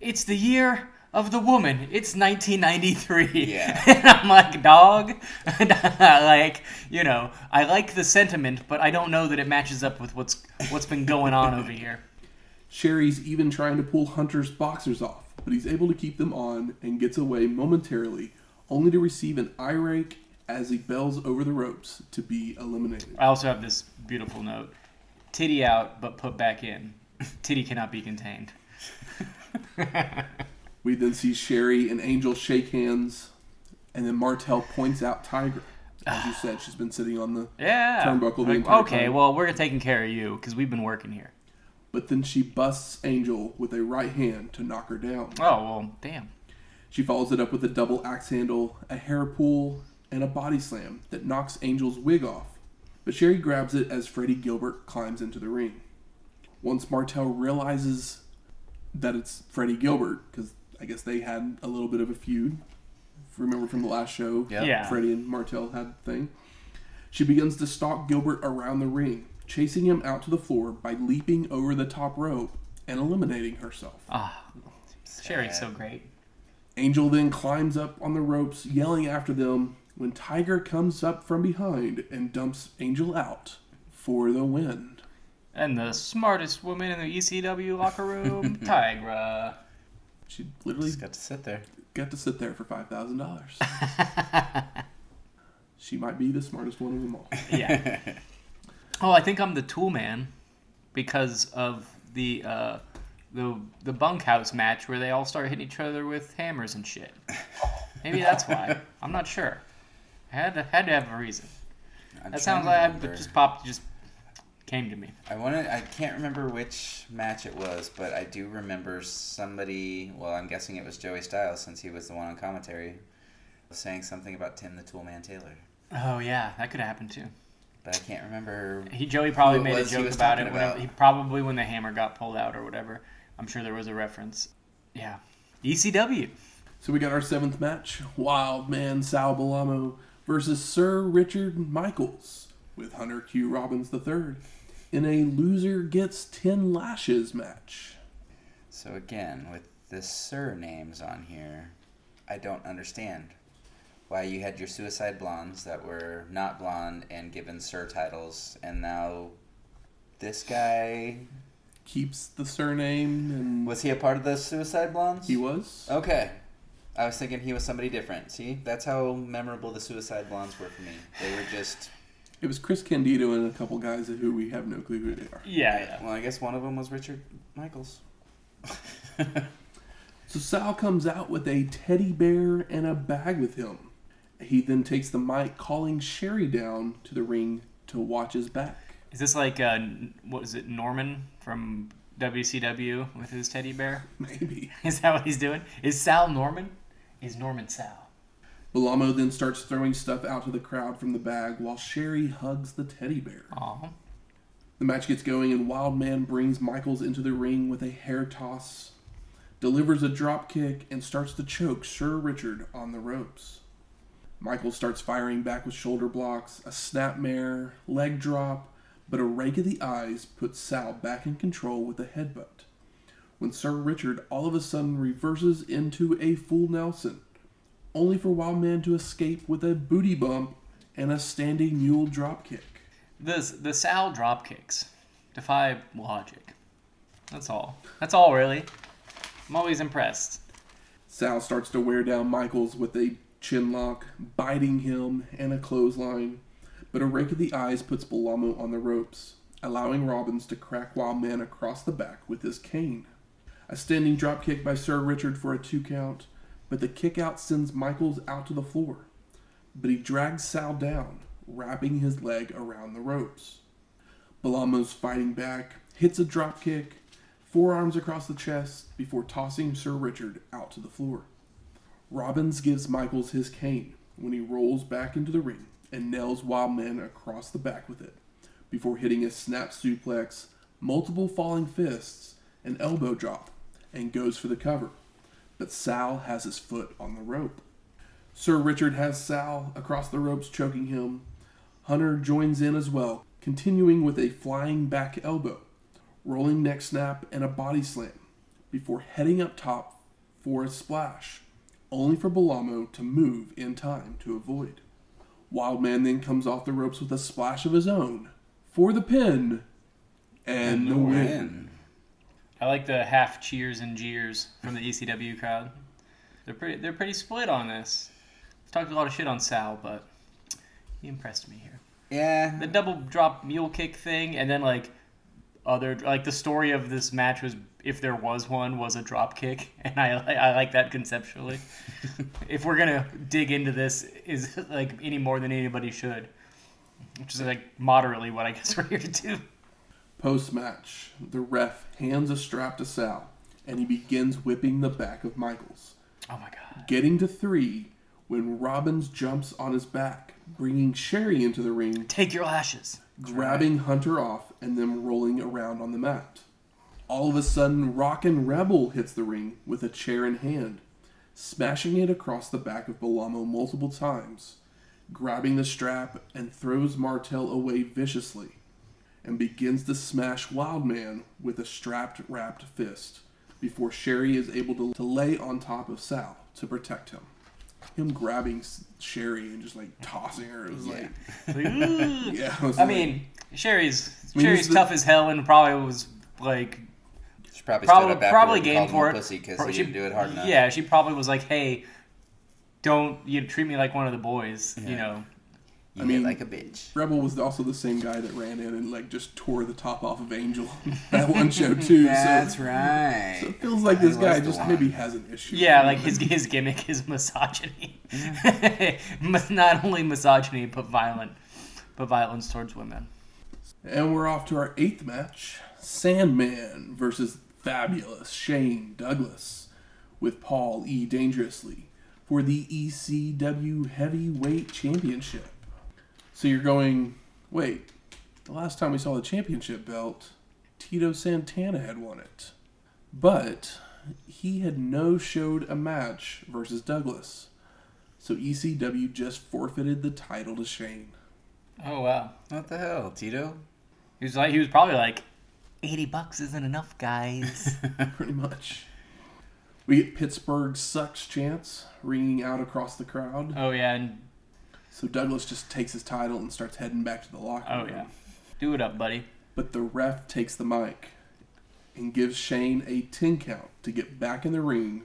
"It's the year of the woman. It's 1993." Yeah. and I'm like, "Dog, like you know, I like the sentiment, but I don't know that it matches up with what's what's been going on over here." Sherri's even trying to pull Hunter's boxers off, but he's able to keep them on and gets away momentarily, only to receive an eye rake as he bells over the ropes to be eliminated. I also have this beautiful note: "Titty out, but put back in. Titty cannot be contained." We then see Sherri and Angel shake hands, and then Martel points out Tiger. As you said, she's been sitting on the. Yeah. Turnbuckle the okay, time. well, we're taking care of you because we've been working here. But then she busts Angel with a right hand to knock her down. Oh well, damn. She follows it up with a double axe handle, a hair pull, and a body slam that knocks Angel's wig off. But Sherri grabs it as Freddie Gilbert climbs into the ring. Once Martel realizes that it's Freddie Gilbert, because I guess they had a little bit of a feud. Remember from the last show, Yep. Yeah. Freddie and Martel had a thing. She begins to stalk Gilbert around the ring, chasing him out to the floor by leaping over the top rope and eliminating herself. Ah, Sherri's so great. Angel then climbs up on the ropes, yelling after them when Tiger comes up from behind and dumps Angel out for the win. And the smartest woman in the ECW locker room, Tigra. She literally Just got to sit there. got to sit there for $5,000. she might be the smartest one of them all. Yeah. Oh, I think I'm the tool man. because of the uh, the the bunkhouse match where they all start hitting each other with hammers and shit. Maybe that's why. I'm not sure. I had to, had to have a reason. I'm That sounds to like remember. it just popped, just came to me. I want to. I can't remember which match it was, but I do remember somebody. Well, I'm guessing it was Joey Styles since he was the one on commentary, saying something about Tim the Toolman Taylor. Oh yeah, that could happen too. But I can't remember. He Joey probably made a joke about it. talking When about. he probably when the hammer got pulled out or whatever. I'm sure there was a reference. Yeah, E ECW. So we got our seventh match: Wild Man Sal Bellomo versus Sir Richard Michaels with Hunter Q Robbins III in a loser gets ten lashes match. So again, with the surnames on here, I don't understand why you had your Suicide Blondes that were not blonde and given Sir titles, and now this guy Keeps the surname, and was he a part of the Suicide Blondes? he was. Okay. I was thinking he was somebody different. See, that's how memorable the Suicide Blondes were for me. They were just. It was Chris Candido and a couple guys who we have no clue who they are. Yeah, yeah. Well, I guess one of them was Richard Michaels. So Sal comes out with a teddy bear and a bag with him. He then takes the mic, calling Sherri down to the ring to watch his back. Is this like uh, what is it, Norman from WCW with his teddy bear? Maybe. Is that what he's doing? Is Sal Norman? Is Norman Sal? Bellomo then starts throwing stuff out to the crowd from the bag while Sherri hugs the teddy bear. Aw. The match gets going, and Wildman brings Michaels into the ring with a hair toss, delivers a drop kick, and starts to choke Sir Richard on the ropes. Michaels starts firing back with shoulder blocks, a snapmare, leg drop, but a rake of the eyes puts Sal back in control with a headbutt. When Sir Richard all of a sudden reverses into a full Nelson, only for Wildman to escape with a booty bump and a standing mule drop kick. The the Sal drop kicks defy logic. That's all. That's all really. I'm always impressed. Sal starts to wear down Michaels with a chin lock, biting him, and a clothesline, but a rake of the eyes puts Bellomo on the ropes, allowing Robbins to crack Wildman across the back with his cane. A standing dropkick by Sir Richard for a two count, but the kick out sends Michaels out to the floor. But he drags Sal down, wrapping his leg around the ropes. Bellomo's fighting back, hits a dropkick, forearms across the chest before tossing Sir Richard out to the floor. Robbins gives Michaels his cane when he rolls back into the ring and nails Wildman across the back with it, before hitting a snap suplex, multiple falling fists, an elbow drop, and goes for the cover. But Sal has his foot on the rope. Sir Richard has Sal across the ropes, choking him. Hunter joins in as well, continuing with a flying back elbow, rolling neck snap, and a body slam, before heading up top for a splash, only for Bellomo to move in time to avoid. Wildman then comes off the ropes with a splash of his own for the pin and, the win. Win. I like the half cheers and jeers from the ECW crowd. They're pretty. They're pretty split on this. Talked a lot of shit on Sal, but he impressed me here. Yeah. The double drop mule kick thing, and then like other like the story of this match was if there was one was a drop kick, and I I like that conceptually. if we're gonna dig into this, is like any more than anybody should, which is like moderately what I guess we're here to do. Post match, the ref hands a strap to Sal, and he begins whipping the back of Michaels. Oh my god. Getting to three when Robbins jumps on his back, bringing Sherri into the ring, Take your lashes. grabbing Hunter off, and then rolling around on the mat. All of a sudden, Rockin' Rebel hits the ring with a chair in hand, smashing it across the back of Bellomo multiple times, grabbing the strap and throws Martel away viciously, and begins to smash Wildman with a strapped wrapped fist before Sherri is able to, to lay on top of Sal to protect him. Him grabbing Sherri and just like tossing her, it was like, yeah. it was I like- mean, Sherri's I mean, Sherri's it's the- tough as hell and probably was like She probably, probably stood up probably game for it. pussy because she- didn't do it hard enough. Yeah, she probably was like, "Hey, don't you treat me like one of the boys," you know. You I mean- like a bitch. Rebel was also the same guy that ran in and like just tore the top off of Angel that one show too. That's so, right. so it feels like this guy just one. maybe has an issue. Yeah, like his his gimmick is misogyny. Mis- Not only misogyny, but violent, but violence towards women. And we're off to our eighth match: Sandman versus Fabulous Shane Douglas with Paul E. Dangerously for the ECW Heavyweight Championship. So you're going, wait, the last time we saw the championship belt, Tito Santana had won it. But he had no showed a match versus Douglas. So ECW just forfeited the title to Shane. Oh wow. What the hell, Tito? He was like he was probably like, eighty bucks isn't enough, guys. pretty much. We get Pittsburgh sucks chants ringing out across the crowd. oh yeah, and So Douglas just takes his title and starts heading back to the locker oh, room. oh yeah, do it up, buddy. But the ref takes the mic and gives Shane a 10 count to get back in the ring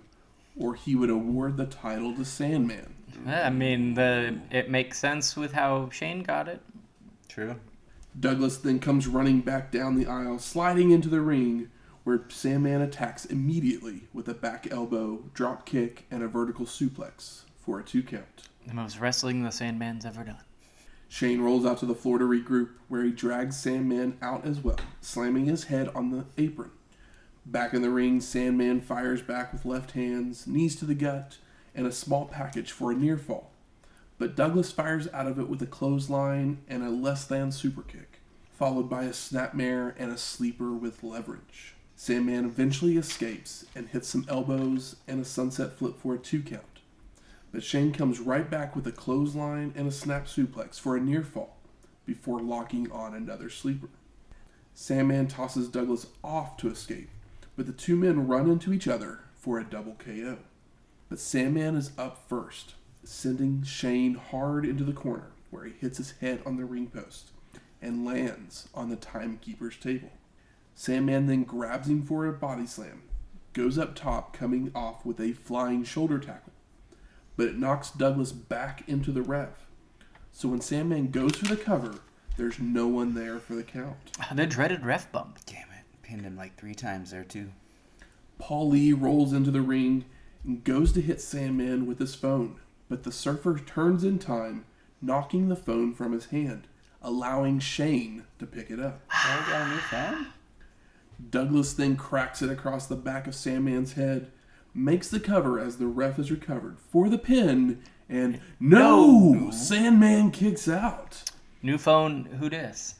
or he would award the title to Sandman. I mean the it makes sense with how Shane got it. True. Douglas then comes running back down the aisle, sliding into the ring, where Sandman attacks immediately with a back elbow, drop kick, and a vertical suplex for a two count. The most wrestling the Sandman's ever done. Shane rolls out to the floor to regroup, where he drags Sandman out as well, slamming his head on the apron. Back in the ring, Sandman fires back with left hands, knees to the gut, and a small package for a near fall. But Douglas fires out of it with a clothesline and a less than super kick, followed by a snapmare and a sleeper with leverage. Sandman eventually escapes and hits some elbows and a sunset flip for a two count. But Shane comes right back with a clothesline and a snap suplex for a near fall before locking on another sleeper. Sandman tosses Douglas off to escape, but the two men run into each other for a double KO. But Sandman is up first, sending Shane hard into the corner where he hits his head on the ring post and lands on the timekeeper's table. Sandman then grabs him for a body slam, goes up top, coming off with a flying shoulder tackle but it knocks Douglas back into the ref. So when Sandman goes for the cover, there's no one there for the count. The dreaded ref bump. Damn it. Pinned him like three times there, too. Paul Lee rolls into the ring and goes to hit Sandman with his phone, but the surfer turns in time, knocking the phone from his hand, allowing Shane to pick it up. Oh, got a new phone? Douglas then cracks it across the back of Sandman's head, makes the cover as the ref is recovered for the pin, and no! Sandman kicks out. New phone, who dis?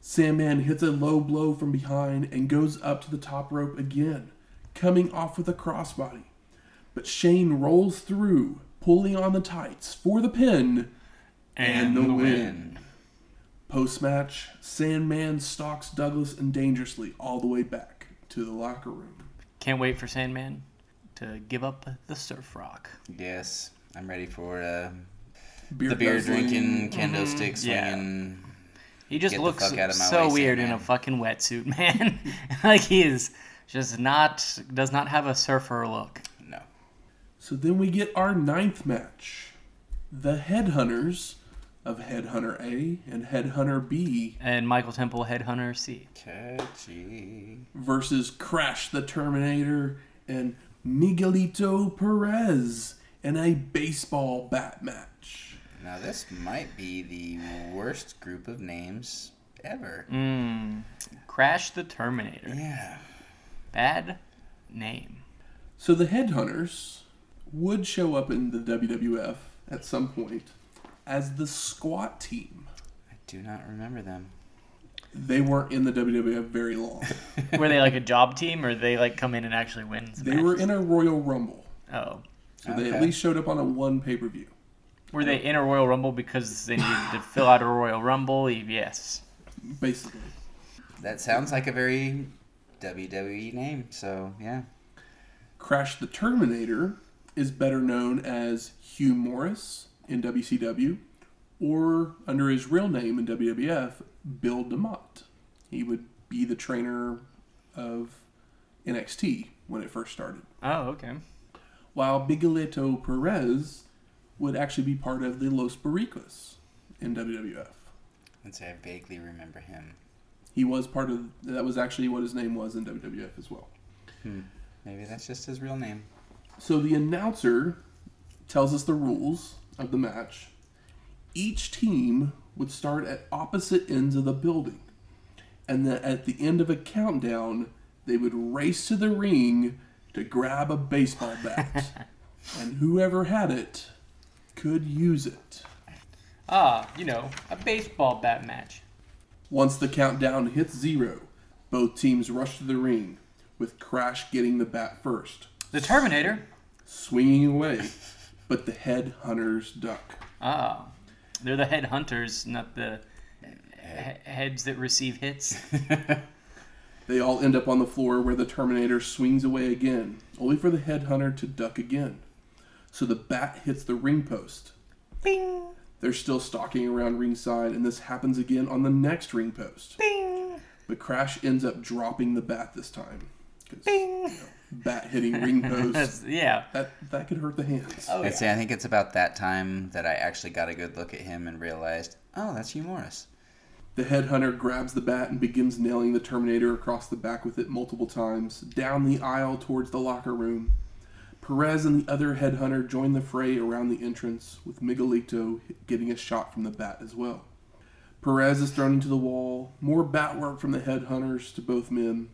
Sandman hits a low blow from behind and goes up to the top rope again, coming off with a crossbody. But Shane rolls through, pulling on the tights for the pin and, the, win. Post match, Sandman stalks Douglas and dangerously all the way back to the locker room. Can't wait for Sandman to give up the surf rock. Yes. I'm ready for uh, Beer the beer guzzling. drinking, kendo Mm-hmm. Yeah. swinging. He just Get looks out of my so way, weird in a fucking wetsuit, man. like he is just not does not have a surfer look. No. So then we get our ninth match. The Headhunters of Headhunter A and Headhunter B And Michael Temple Headhunter C. Catchy. versus Crash the Terminator and Miguelito Perez in a baseball bat match. Now, this might be the worst group of names ever. Mm. Crash the Terminator. Yeah. Bad name. So the Headhunters would show up in the WWF at some point as the squat team. I do not remember them. They weren't in the WWF very long. Were they like a job team or they like come in and actually win? some They were in a Royal Rumble. Oh. So they at least showed up on a one pay per view. Were they in a Royal Rumble because they needed to fill out a Royal Rumble? Yes. Basically. That sounds like a very WWE name, so yeah. Crash the Terminator is better known as Hugh Morris in WCW or under his real name in WWF, Bill DeMott. He would be the trainer of NXT when it first started. Oh, okay. While Miguelito Perez would actually be part of the Los Boricuas in WWF. Let's say I vaguely remember him. He was part of that was actually what his name was in WWF as well. Hmm. Maybe that's just his real name. So the announcer tells us the rules of the match. Each team would start at opposite ends of the building. And then at the end of a countdown, they would race to the ring to grab a baseball bat. and whoever had it could use it. Ah, you know, a baseball bat match. Once the countdown hits zero, both teams rush to the ring, with Crash getting the bat first, The Terminator. swinging away, but the headhunters duck. Ah, they're the head hunters, not the he- heads that receive hits. They all end up on the floor where the Terminator swings away again, only for the headhunter to duck again. So the bat hits the ring post. Bing, They're still stalking around ringside, and this happens again on the next ring post. bing, But Crash ends up dropping the bat this time. 'Cause, bing. you know, bat hitting ring post, yeah. that, that could hurt the hands. Oh, I'd yeah. say I think it's about that time that I actually got a good look at him and realized, oh, that's Hugh Morris. The headhunter grabs the bat and begins nailing the Terminator across the back with it multiple times, down the aisle towards the locker room. Perez and the other headhunter join the fray around the entrance, with Miguelito getting a shot from the bat as well. Perez is thrown into the wall, more bat work from the headhunters to both men.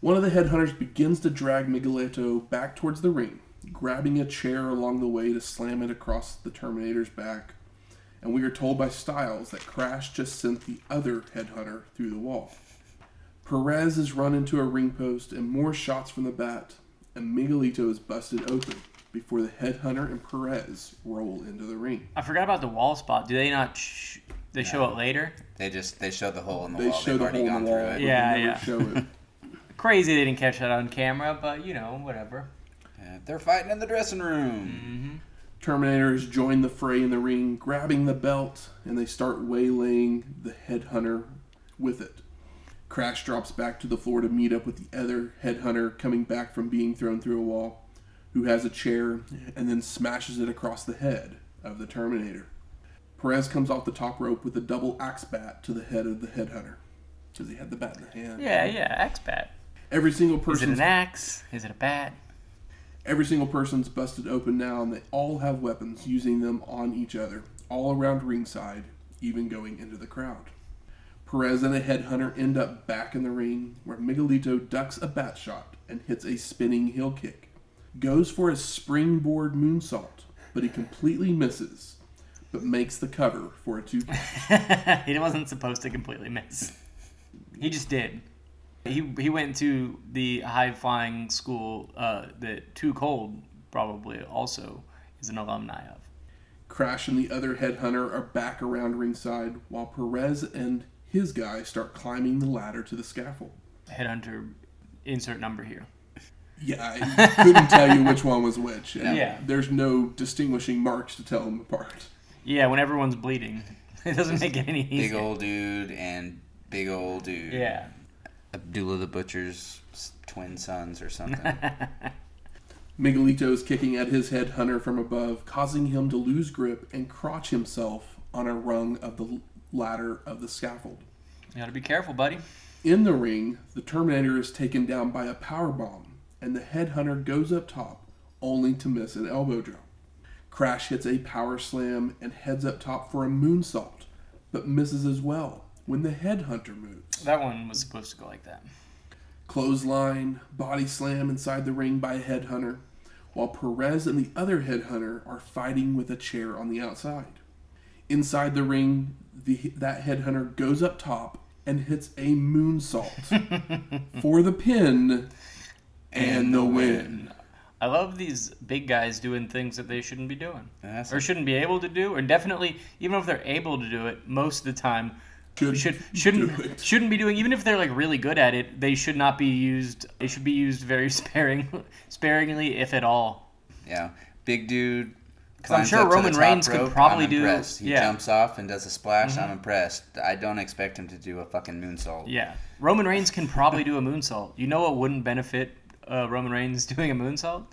One of the headhunters begins to drag Miguelito back towards the ring, grabbing a chair along the way to slam it across the Terminator's back and we are told by Styles that Crash just sent the other headhunter through the wall. Perez is run into a ring post and more shots from the bat, and Miguelito is busted open before the headhunter and Perez roll into the ring. I forgot about the wall spot. Do they not? Sh- they show it later. They just they show the hole in the They wall. show They've the already hole in the wall. through it. Yeah, they never yeah. show it. Crazy they didn't catch that on camera, but you know, whatever. Yeah, they're fighting in the dressing room. Mm-hmm. Terminators join the fray in the ring, grabbing the belt, and they start waylaying the headhunter with it. Crash drops back to the floor to meet up with the other headhunter coming back from being thrown through a wall, who has a chair and then smashes it across the head of the Terminator. Perez comes off the top rope with a double axe bat to the head of the headhunter because he had the bat in the hand. Yeah, yeah. Axe bat. Every single Is it an axe? Is it a bat? Every single person's busted open now, and they all have weapons, using them on each other, all around ringside, even going into the crowd. Perez and a headhunter end up back in the ring, where Miguelito ducks a bat shot and hits a spinning heel kick. Goes for a springboard moonsault, but he completely misses, but makes the cover for a two. he wasn't supposed to completely miss. He just did. He he went to the high flying school uh, that Too Cold probably also is an alumni of. Crash and the other headhunter are back around ringside, while Perez and his guy start climbing the ladder to the scaffold. Headhunter, insert number here. Yeah, I couldn't tell you which one was which. and Yeah. There's no distinguishing marks to tell them apart. Yeah, when everyone's bleeding, it doesn't make it any Big old dude and big old dude. Yeah. Abdullah the Butcher's twin sons or something. Miguelito is kicking at his headhunter from above, causing him to lose grip and crotch himself on a rung of the ladder of the scaffold. You gotta be careful, buddy. In the ring, the Terminator is taken down by a power bomb, and the headhunter goes up top, only to miss an elbow drop. Crash hits a power slam and heads up top for a moonsault, but misses as well when the headhunter moves. That one was supposed to go like that. Clothesline, body slam inside the ring by a headhunter, while Perez and the other headhunter are fighting with a chair on the outside. Inside the ring, the, that headhunter goes up top and hits a moonsault for the pin and the win. I love these big guys doing things that they shouldn't be doing. That's or shouldn't be able to do, or definitely, even if they're able to do it, most of the time Should should shouldn't it. shouldn't be doing. Even if they're like really good at it, they should not be used. They should be used very sparing, sparingly, if at all. Yeah, big dude. 'Cause I'm sure up Roman top Reigns could probably I'm do- He yeah. Mm-hmm. jumps off and does a splash. I'm impressed. I don't expect him to do a fucking moonsault. Yeah, Roman Reigns can probably do a moonsault. You know what wouldn't benefit uh, Roman Reigns doing a moonsault?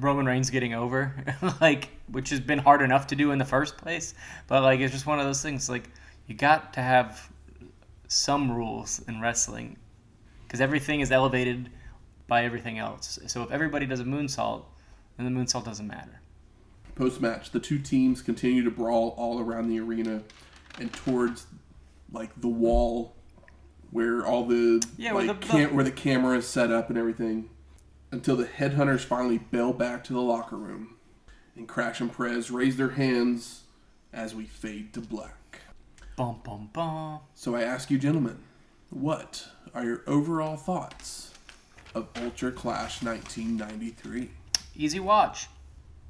Roman Reigns getting over, like which has been hard enough to do in the first place. But like it's just one of those things. Like you got to have some rules in wrestling because everything is elevated by everything else. So if everybody does a moonsault, then the moonsault doesn't matter. Post match, the two teams continue to brawl all around the arena and towards like the wall where all the Yeah, where like the- cam- where the camera is set up and everything until the headhunters finally bail back to the locker room and Crash and Perez raise their hands as we fade to black. Bum bum bum. So I ask you gentlemen, what are your overall thoughts of Ultra Clash 1993? Easy watch.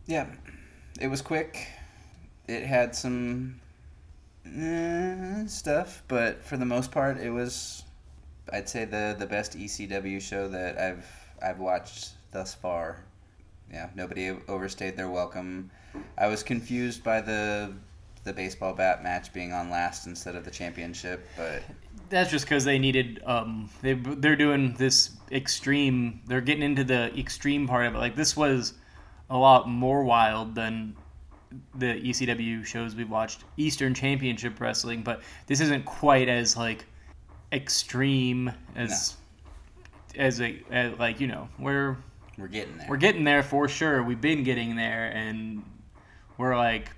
Yeah, it was quick. It had some eh, stuff, but for the most part, it was, I'd say, the the best ECW show that I've I've watched thus far. Yeah, nobody overstayed their welcome. I was confused by the the baseball bat match being on last instead of the championship, but That's just because they needed. Um, they they're doing this extreme. They're getting into the extreme part of it. Like this was a lot more wild than the ECW shows we've watched. Eastern Championship Wrestling, but this isn't quite as like extreme as as a as, like you know we're we're getting there. we're getting there for sure. We've been getting there, and we're like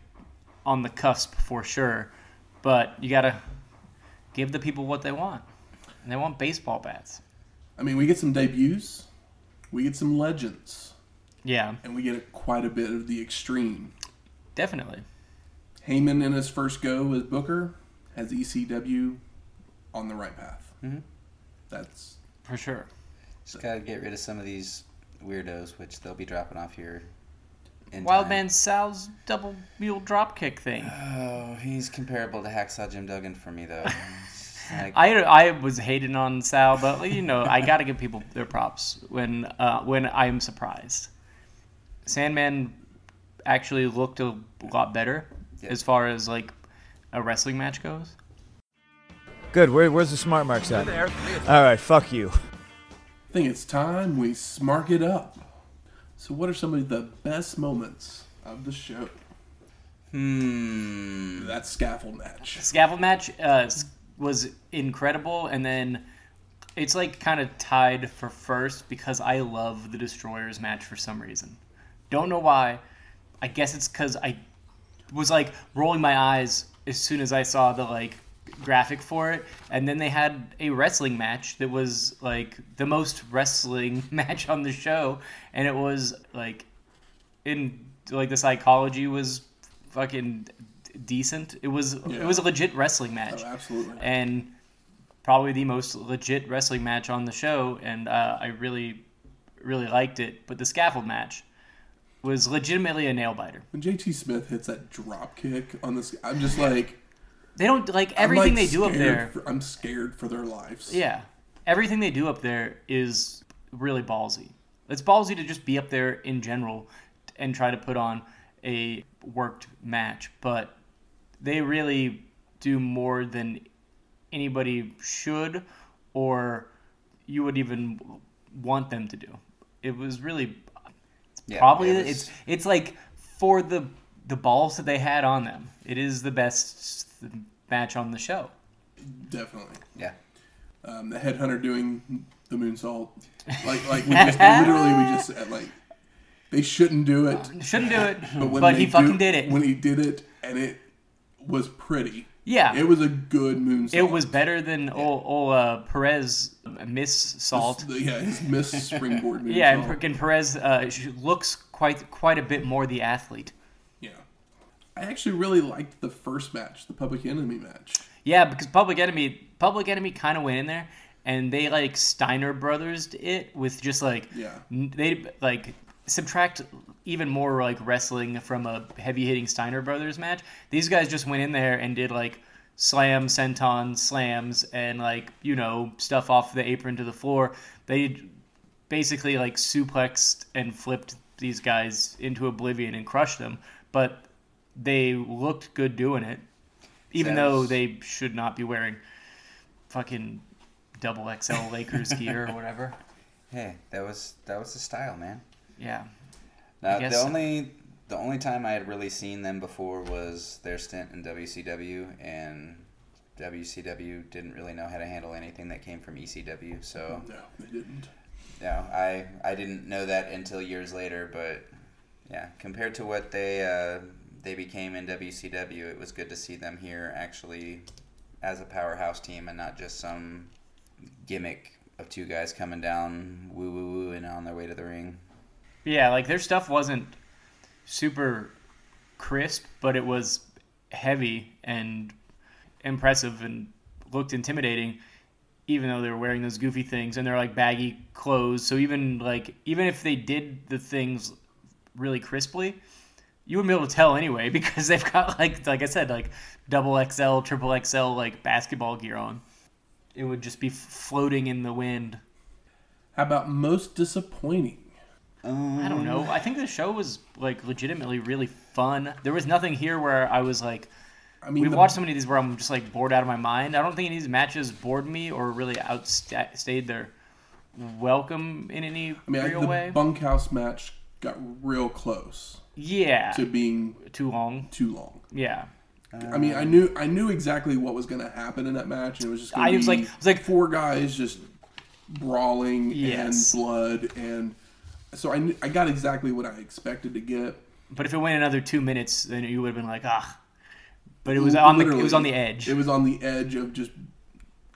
on the cusp for sure. But you gotta give the people what they want, and they want baseball bats. I mean, we get some debuts, we get some legends, Yeah, and we get quite a bit of the extreme. definitely. Heyman in his first go as Booker has ECW on the right path. Mhm. That's For sure. Just gotta get rid of some of these weirdos, which they'll be dropping off here. In Wild time. Man Sal's double mule drop kick thing. Oh, he's comparable to Hacksaw Jim Duggan for me, though. Like, I, I was hating on Sal, but you know I gotta give people their props when uh, when I'm surprised. Sandman actually looked a lot better Yeah. as far as like a wrestling match goes. Good. Where, where's the smart marks at? All right. Fuck you. I think it's time we smark it up. So, what are some of the best moments of the show? hmm. That scaffold match. Scaffold match uh, was incredible, and then it's like kind of tied for first because I love the Destroyers match for some reason. Don't know why. I guess it's because I was like rolling my eyes as soon as I saw the like graphic for it, and then they had a wrestling match that was like the most wrestling match on the show, and it was like in like the psychology was fucking decent. It was Yeah. it was a legit wrestling match Oh, absolutely. and probably the most legit wrestling match on the show, and uh, I really, really liked it. But the scaffold match was legitimately a nail biter. When JT Smith hits that drop kick on this, I'm just like They don't like everything like, they do up there. for- I'm scared for their lives. Yeah, everything they do up there is really ballsy. It's ballsy to just be up there in general and try to put on a worked match, but they really do more than anybody should or you would even want them to do. It was really Yeah, probably it was- it's it's like for the the balls that they had on them. It is the best match on the show. definitely. Yeah. Um, the headhunter doing the moonsault, like like we just literally we just like they shouldn't do it, Shouldn't do it, but when but they he fucking do- did it. When he did it, and it was pretty. yeah, It was a good moonsault. it was better than old, old uh, Perez miss salt. Yeah, his miss springboard moonsault. Yeah, and freaking Perez uh, looks quite quite a bit more the athlete. I actually really liked the first match, the Public Enemy match. Yeah, because Public Enemy, Public Enemy kind of went in there, and they like Steiner Brothers it with just like Yeah. they like subtract even more like wrestling from a heavy hitting Steiner Brothers match. These guys just went in there and did like slam senton slams and like you know stuff off the apron to the floor. They basically like suplexed and flipped these guys into oblivion and crushed them, but they looked good doing it, even though they should not be wearing fucking double XL Lakers gear or whatever. Hey, that was that was the style, man. Yeah. Now, guess the so. only the only time I had really seen them before was their stint in WCW, and WCW didn't really know how to handle anything that came from ECW. So No, they didn't. no, I I didn't know that until years later. But yeah, compared to what they uh, they became in WCW, it was good to see them here actually as a powerhouse team and not just some gimmick of two guys coming down woo woo woo and on their way to the ring. Yeah, like their stuff wasn't super crisp, but it was heavy and impressive and looked intimidating even though they were wearing those goofy things and they're like baggy clothes. So even like even if they did the things really crisply, you wouldn't be able to tell anyway because they've got like like I said like double XL, triple XL like basketball gear on. It would just be floating in the wind. How about most disappointing? Um, I don't know. I think the show was like legitimately really fun. There was nothing here where I was like, I mean, we've the- watched so many of these where I'm just like bored out of my mind. I don't think any of these matches bored me or really outstayed their welcome in any I mean, I- the way. bunkhouse match got real close yeah, to being too long. too long. Yeah, I mean, I knew I knew exactly what was going to happen in that match, and it was just. I was like- I was like- four guys just brawling Yes. and blood, and so I knew, I got exactly what I expected to get. but if it went another two minutes, then you would have been like, ah. But it was on the it was on the edge. It was on the edge of just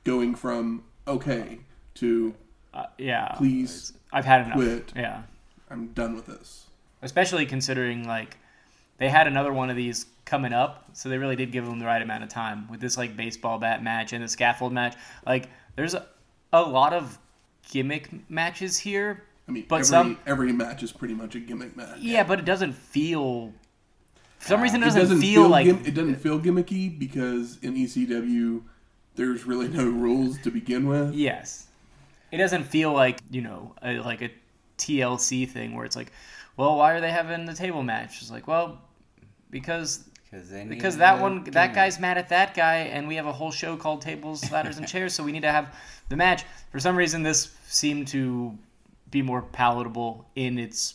going from okay to Uh, yeah, please I've had enough. quit. Yeah. I'm done with this. Especially considering like they had another one of these coming up so they really did give them the right amount of time with this like baseball bat match and the scaffold match like there's a, a lot of gimmick matches here I mean, But every, some- every match is pretty much a gimmick match. yeah but it doesn't feel for some uh, reason it It doesn't, doesn't feel, like it doesn't feel gimmicky because in ECW there's really no rules to begin with. yes it doesn't feel like you know a, like a tlc thing where it's like well why are they having the table match it's like well because because they because that a one that gimmick. guy's mad at that guy and we have a whole show called tables ladders and chairs so we need to have the match for some reason this seemed to be more palatable in its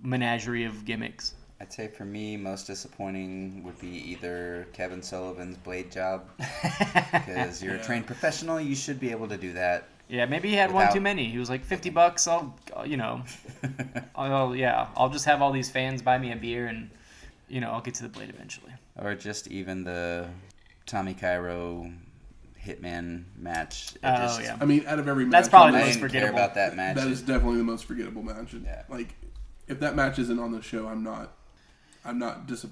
menagerie of gimmicks I'd say for me, most disappointing would be either Kevin Sullivan's blade job, because you're Yeah. a trained professional, you should be able to do that. Yeah maybe he had one too many he was like 50 bucks i'll you know i'll yeah i'll just have all these fans buy me a beer and you know i'll get to the blade eventually or just even the Tommy Cairo Hitman match. It Oh, just- yeah. I mean, out of every match, That's probably the most forgettable. about that match. that is definitely the most forgettable match. And, Yeah. Like, if that match isn't on the show, I'm not, I'm not dis-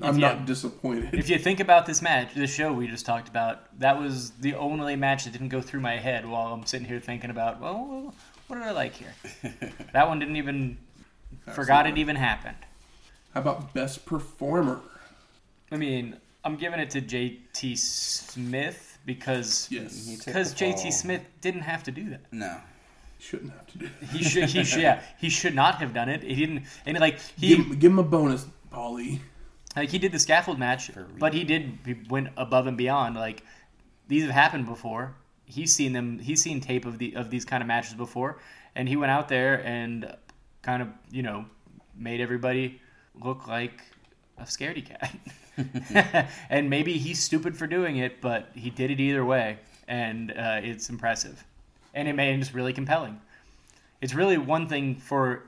I'm you- not disappointed. If you think about this match, this show we just talked about, that was the only match that didn't go through my head while I'm sitting here thinking about, well, what did I like here? that one didn't even forgot it even happened. How about best performer? I mean, I'm giving it to JT Smith because Yes, because. JT Smith didn't have to do that. No. shouldn't have to do. That. He should he should yeah, he should not have done it. He didn't and like he Give, give him a bonus, Paulie. Like he did the scaffold match, but he did he went above and beyond. Like these have happened before. He's seen them. He's seen tape of the of these kind of matches before, and he went out there and kind of you know made everybody look like a scaredy cat. and maybe he's stupid for doing it, but he did it either way, and uh, it's impressive, and it made him just really compelling. It's really one thing for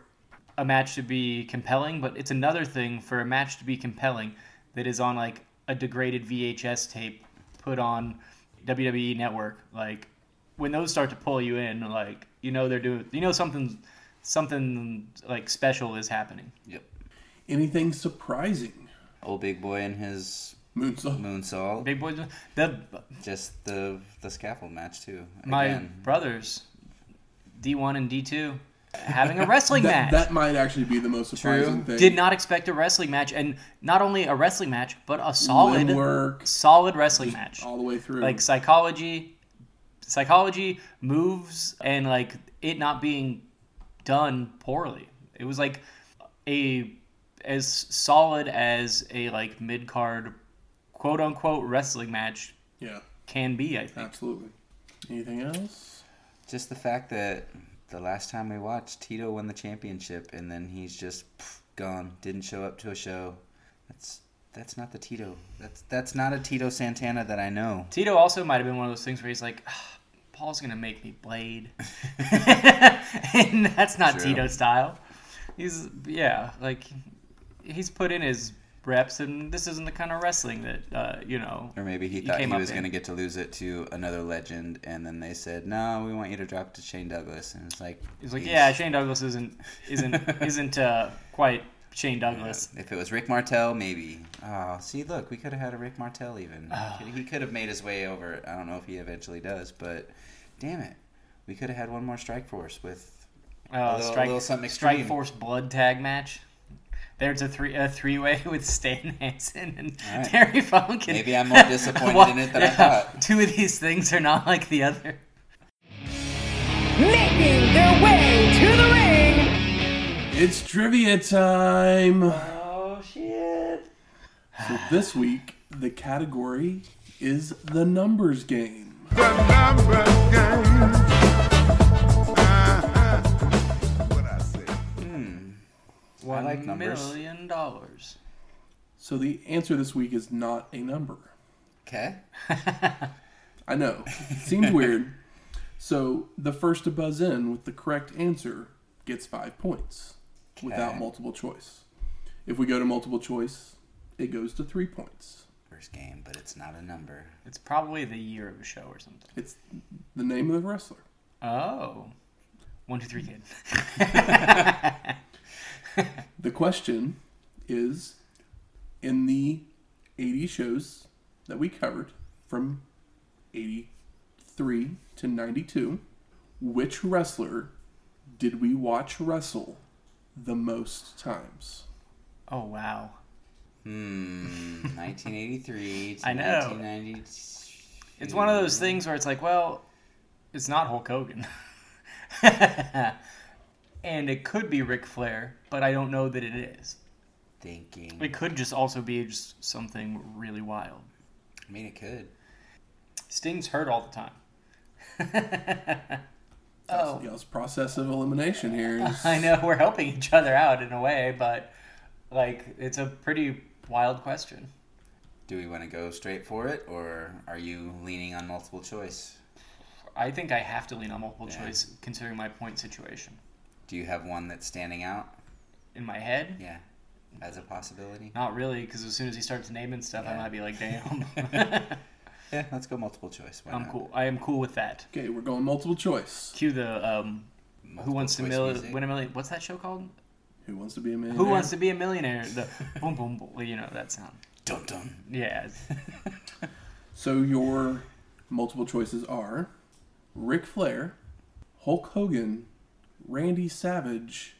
a match to be compelling, but it's another thing for a match to be compelling that is on like a degraded VHS tape put on WWE Network. Like when those start to pull you in, like you know they're doing, you know something, something like special is happening. Yep. Anything surprising? Old big boy and his Moonsault. moonsault. Big boy. the Just the the scaffold match too. my brothers, D one and D two, having a wrestling That, match. that might actually be the most surprising thing. Did not expect a wrestling match, and not only a wrestling match, but a solid, Limb solid wrestling match. all the way through. like psychology psychology moves and like it not being done poorly it was like a as solid as a like mid-card quote unquote wrestling match yeah, can be i think absolutely. Anything else? Just the fact that the last time we watched, Tito won the championship, and then he's just pff, gone. Didn't show up to a show. That's that's not the Tito. That's that's not a Tito Santana that I know. Tito also might have been one of those things where he's like, "Ah, Paul's gonna make me blade, and that's not True. Tito style. He's yeah, like he's put in his reps, and this isn't the kind of wrestling that uh, you know. Or maybe he thought he was going to get to lose it to another legend, and then they said, "No, we want you to drop to Shane Douglas." And it's like, He's like, yeah, Shane Douglas isn't isn't isn't uh, quite Shane Douglas. If it was Rick Martel, maybe. Oh, see, look, we could have had a Rick Martel even. Oh. He could have made his way over. I don't know if he eventually does, but damn it, we could have had one more Strike Force with Uh, little- Strike, little something Strike. Force blood tag match. There's a three a three way with Stan Hansen and All right. Terry Funk. and- Maybe I'm more disappointed Well, in it than I thought. Two of these things are not like the other. making their way to the ring. It's trivia time. Oh shit! So this week, the category is the numbers game. the numbers game. One like numbers. million dollars. So the answer this week is not a number. Okay. I know. Seems weird. So the first to buzz in with the correct answer gets five points without multiple choice. If we go to multiple choice, it goes to three points. First game, but it's not a number. It's probably the year of a show or something. It's the name of the wrestler. Oh. One, two, three, kid. The question is in the 80 shows that we covered from 83 to 92, which wrestler did we watch wrestle the most times? Oh wow. Hmm. 1983 to I know. 1990. It's one of those things where it's like, well, it's not Hulk Hogan. and it could be Ric Flair, but I don't know that it is. Thinking. It could just also be just something really wild. I mean, it could. Sting's hurt all the time. oh, Y'all's process of elimination here is I know we're helping each other out in a way, but like it's a pretty wild question. Do we want to go straight for it, or are you leaning on multiple choice? I think I have to lean on multiple Yeah. choice considering my point situation. Do you have one that's standing out? In my head, Yeah, as a possibility. not really, because as soon as he starts naming stuff, I might be like, damn. Yeah, let's go multiple choice. Why I'm not? cool. I am cool with that. okay. We're going multiple choice. Cue the um, Who wants to choice mil- win a million? What's that show called? Who wants to be a man? Who wants to be a millionaire? The boom boom boom. You know that sound. Dun dun. Yeah. So your multiple choices are Ric Flair, Hulk Hogan, Randy Savage,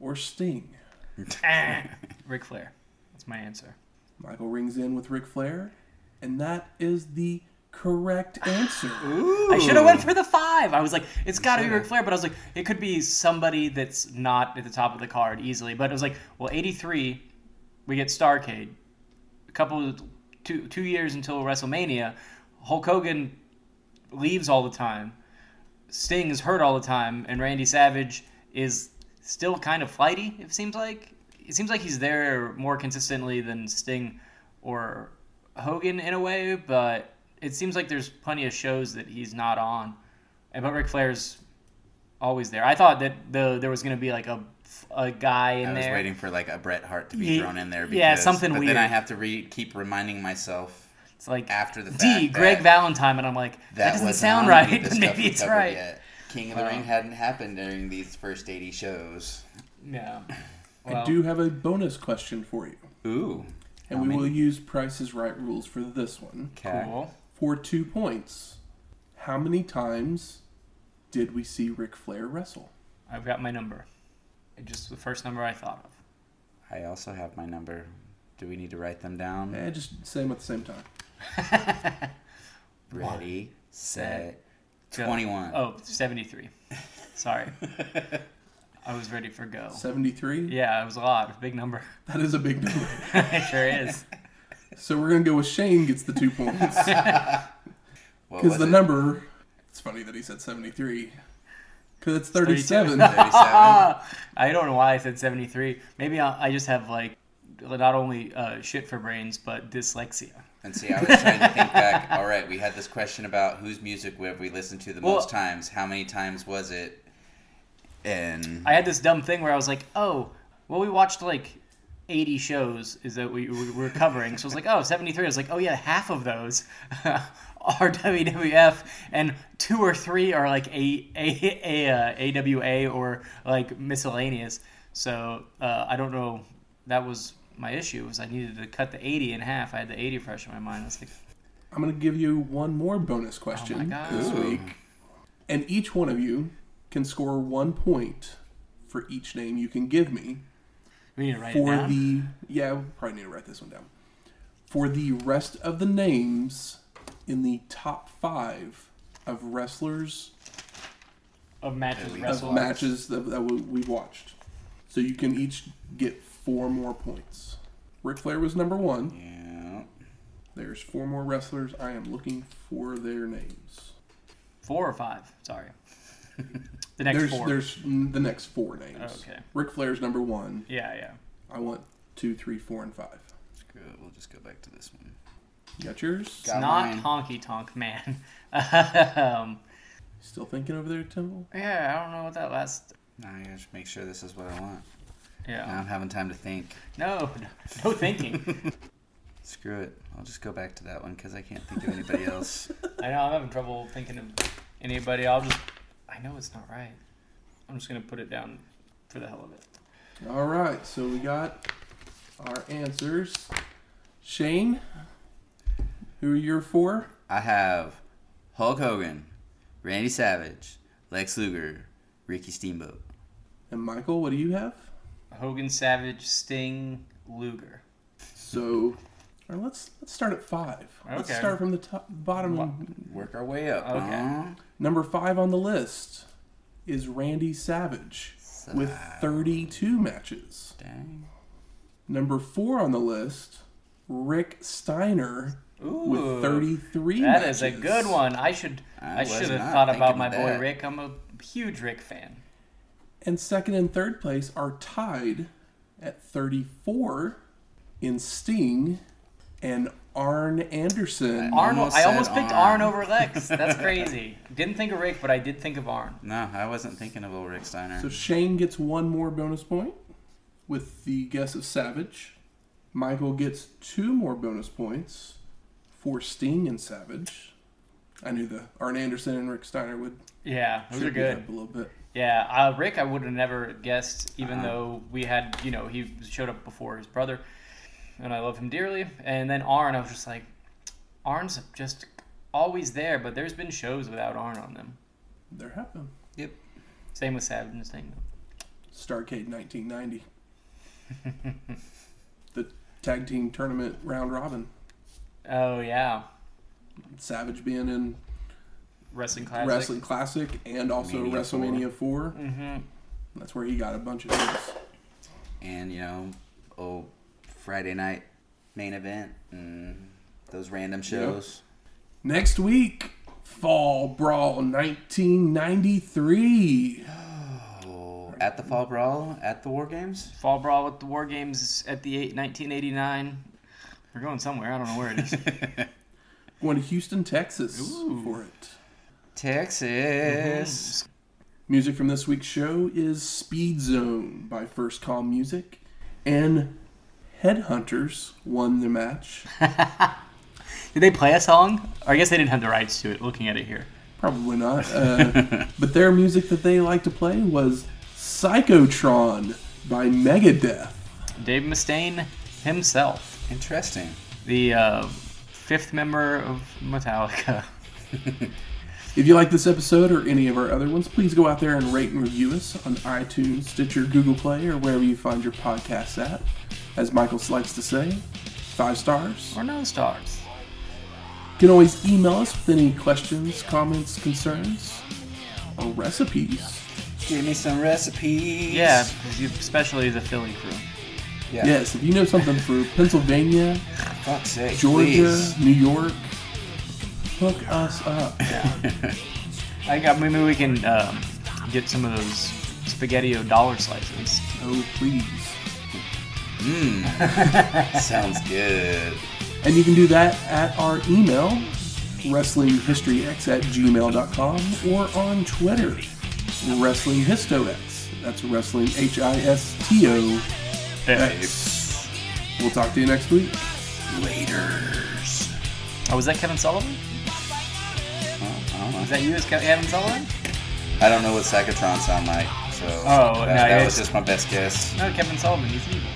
or Sting. Ah, Ric Flair. That's my answer. Michael rings in with Ric Flair, and that is the correct answer. I should have went for the five. I was like, it's got to be. Ric Flair, but I was like, it could be somebody that's not at the top of the card easily. But it was like, well, '83, we get Starcade. A couple, of, two two years until WrestleMania, Hulk Hogan leaves all the time. Sting is hurt all the time, and Randy Savage is still kind of flighty. It seems like it seems like he's there more consistently than Sting or Hogan in a way, but it seems like there's plenty of shows that he's not on. And but Ric Flair's always there. I thought that the there was gonna be like a a guy in I was there. waiting for like a Bret Hart to be Ye- thrown in there. Because, yeah, something but weird. then I have to re- keep reminding myself It's like after the D fact Greg that- Valentine, and I'm like that, that doesn't sound right, any of the but maybe it's right. Yet. King of the Ring hadn't happened during these first 80 shows. Yeah. I do have a bonus question for you, Ooh. and How we will many? use Price's Right rules for this one. Okay. cool. For two points, how many times did we see Ric Flair wrestle? I've got my number. It just the first number I thought of. I also have my number. Do we need to write them down? Eh, just say them at the same time. Ready, set, Go. 21. Oh, 73. Sorry. I was ready for go. 73? Yeah, it was a lot. Big number. That is a big number. it sure is. so we're going to go with Shane gets the two points. Because the it? number, it's funny that he said 73. Because it's 37. 37. I don't know why I said 73. Maybe I, I just have like not only uh, shit for brains, but dyslexia. And see, I was trying to think back. All right, we had this question about whose music have we listened to the Well- most times? How many times was it? And I had this dumb thing where I was like, oh, well, we watched like 80 shows is that we, we were covering. So I was like, oh, 73. I was like, oh, yeah, half of those are WWF, and two or three are like a, a, a, uh, AWA or like miscellaneous. So uh, I don't know. That was my issue was I needed to cut the 80 in half. I had the 80 fresh in my mind. I was like, I'm going to give you one more bonus question Oh God. this Ooh. week. And each one of you can score one point for each name you can give me we need to write it for down. the. Yeah, we'll probably need to write this one down. For the rest of the names in the top five of wrestlers of matches of matches that, that we- we've watched. So you can each get four more points. Ric Flair was number one. yeah, There's four more wrestlers. I am looking for their names. Four or five. Sorry. The next There's four. there's the next four names. Okay. Ric Flair's number one. Yeah, yeah. I want two, three, four, and five. good. We'll just go back to this one. You got yours? Got not mine. honky tonk man. um, Still thinking over there, Timble? yeah, I don't know what that last. Now I gotta make sure this is what I want. Now Yeah. I'm having time to think. No, no thinking. Screw it. I'll just go back to that one because I can't think of anybody else. I know I'm having trouble thinking of anybody. I'll just. I know it's not right. I'm just gonna put it down for the hell of it. All right, so we got our answers. Shane, who are your four? I have Hulk Hogan, Randy Savage, Lex Luger, Ricky Steamboat. And Michael, what do you have? Hogan, Savage, Sting, Luger. So, all right, let's let's start at five. Let's Okay. start from the top, bottom. and- Work our way up. Okay. huh? Number five on the list is Randy Savage with 32 matches. Dang. Number four on the list, Rick Steiner Ooh, with 33 That matches. is a good one. I should. I I, should have thought about my boy that. Rick. I'm a huge Rick fan. And second and third place are tied at 34 in Sting and Arn Anderson. Arn. Almost I almost picked Arn. Arn over Lex. That's crazy. Didn't think of Rick, but I did think of Arn. No, I wasn't thinking of old Rick Steiner. So Shane gets one more bonus point with the guess of Savage. Michael gets two more bonus points for Sting and Savage. I knew the Arn Anderson and Rick Steiner would Yeah, those are good. up a little bit. Yeah, uh, Rick, I would have never guessed, even Uh-huh. though we had, you know, he showed up before his brother, and I love him dearly. And then Arn, I was just like, Arn's just always there, but there's been shows without Arn on them. There happened. Yep. Same with Savage and Sting. Starcade 1990. the tag team tournament round robin. Oh yeah, Savage being in wrestling classic. Wrestling Classic and also Mania WrestleMania 4. Mm-hmm. That's where he got a bunch of hits. And, you know, oh, Friday night main event and those random shows. Next week, Fall Brawl 1993. Oh, at the Fall Brawl, at the War Games? Fall Brawl with the War Games at the eight, 1989. We're going somewhere. I don't know where it is. Going to Houston, Texas Ooh. for it. Texas. Music from this week's show is Speed Zone by First Call Music. And Headhunters won the match. Did they play a song? Or I guess they didn't have the rights to it. Looking at it here. Probably not. Uh, but their music that they liked to play was Psychotron by Megadeth. Dave Mustaine himself, Interesting. the uh, fifth member of Metallica. If you like this episode or any of our other ones, please go out there and rate and review us on iTunes, Stitcher, Google Play, or wherever you find your podcasts at. As Michael likes to say, five stars. or no stars. You can always email us with any questions, comments, concerns, or recipes. Give me some recipes. Yeah, 'cause you- especially the Philly crew. Yeah. Yes, if you know something for Pennsylvania, Fuck's sake. Georgia, please. New York, hook us up. I got maybe we can um, get some of those spaghetti o dollar slices. Oh, please. Mmm. Sounds good. And you can do that at our email, wrestlinghistoryx at gmail.com, or on Twitter, wrestlinghistox. That's wrestling H I S T O X. We'll talk to you next week. Later. Oh, was that Kevin Sullivan? Oh, I don't know. Is that you as Kevin Sullivan? I don't know what Psychotron sound like, so Oh, that, no, that was just my best guess. No, Kevin Sullivan. He's evil.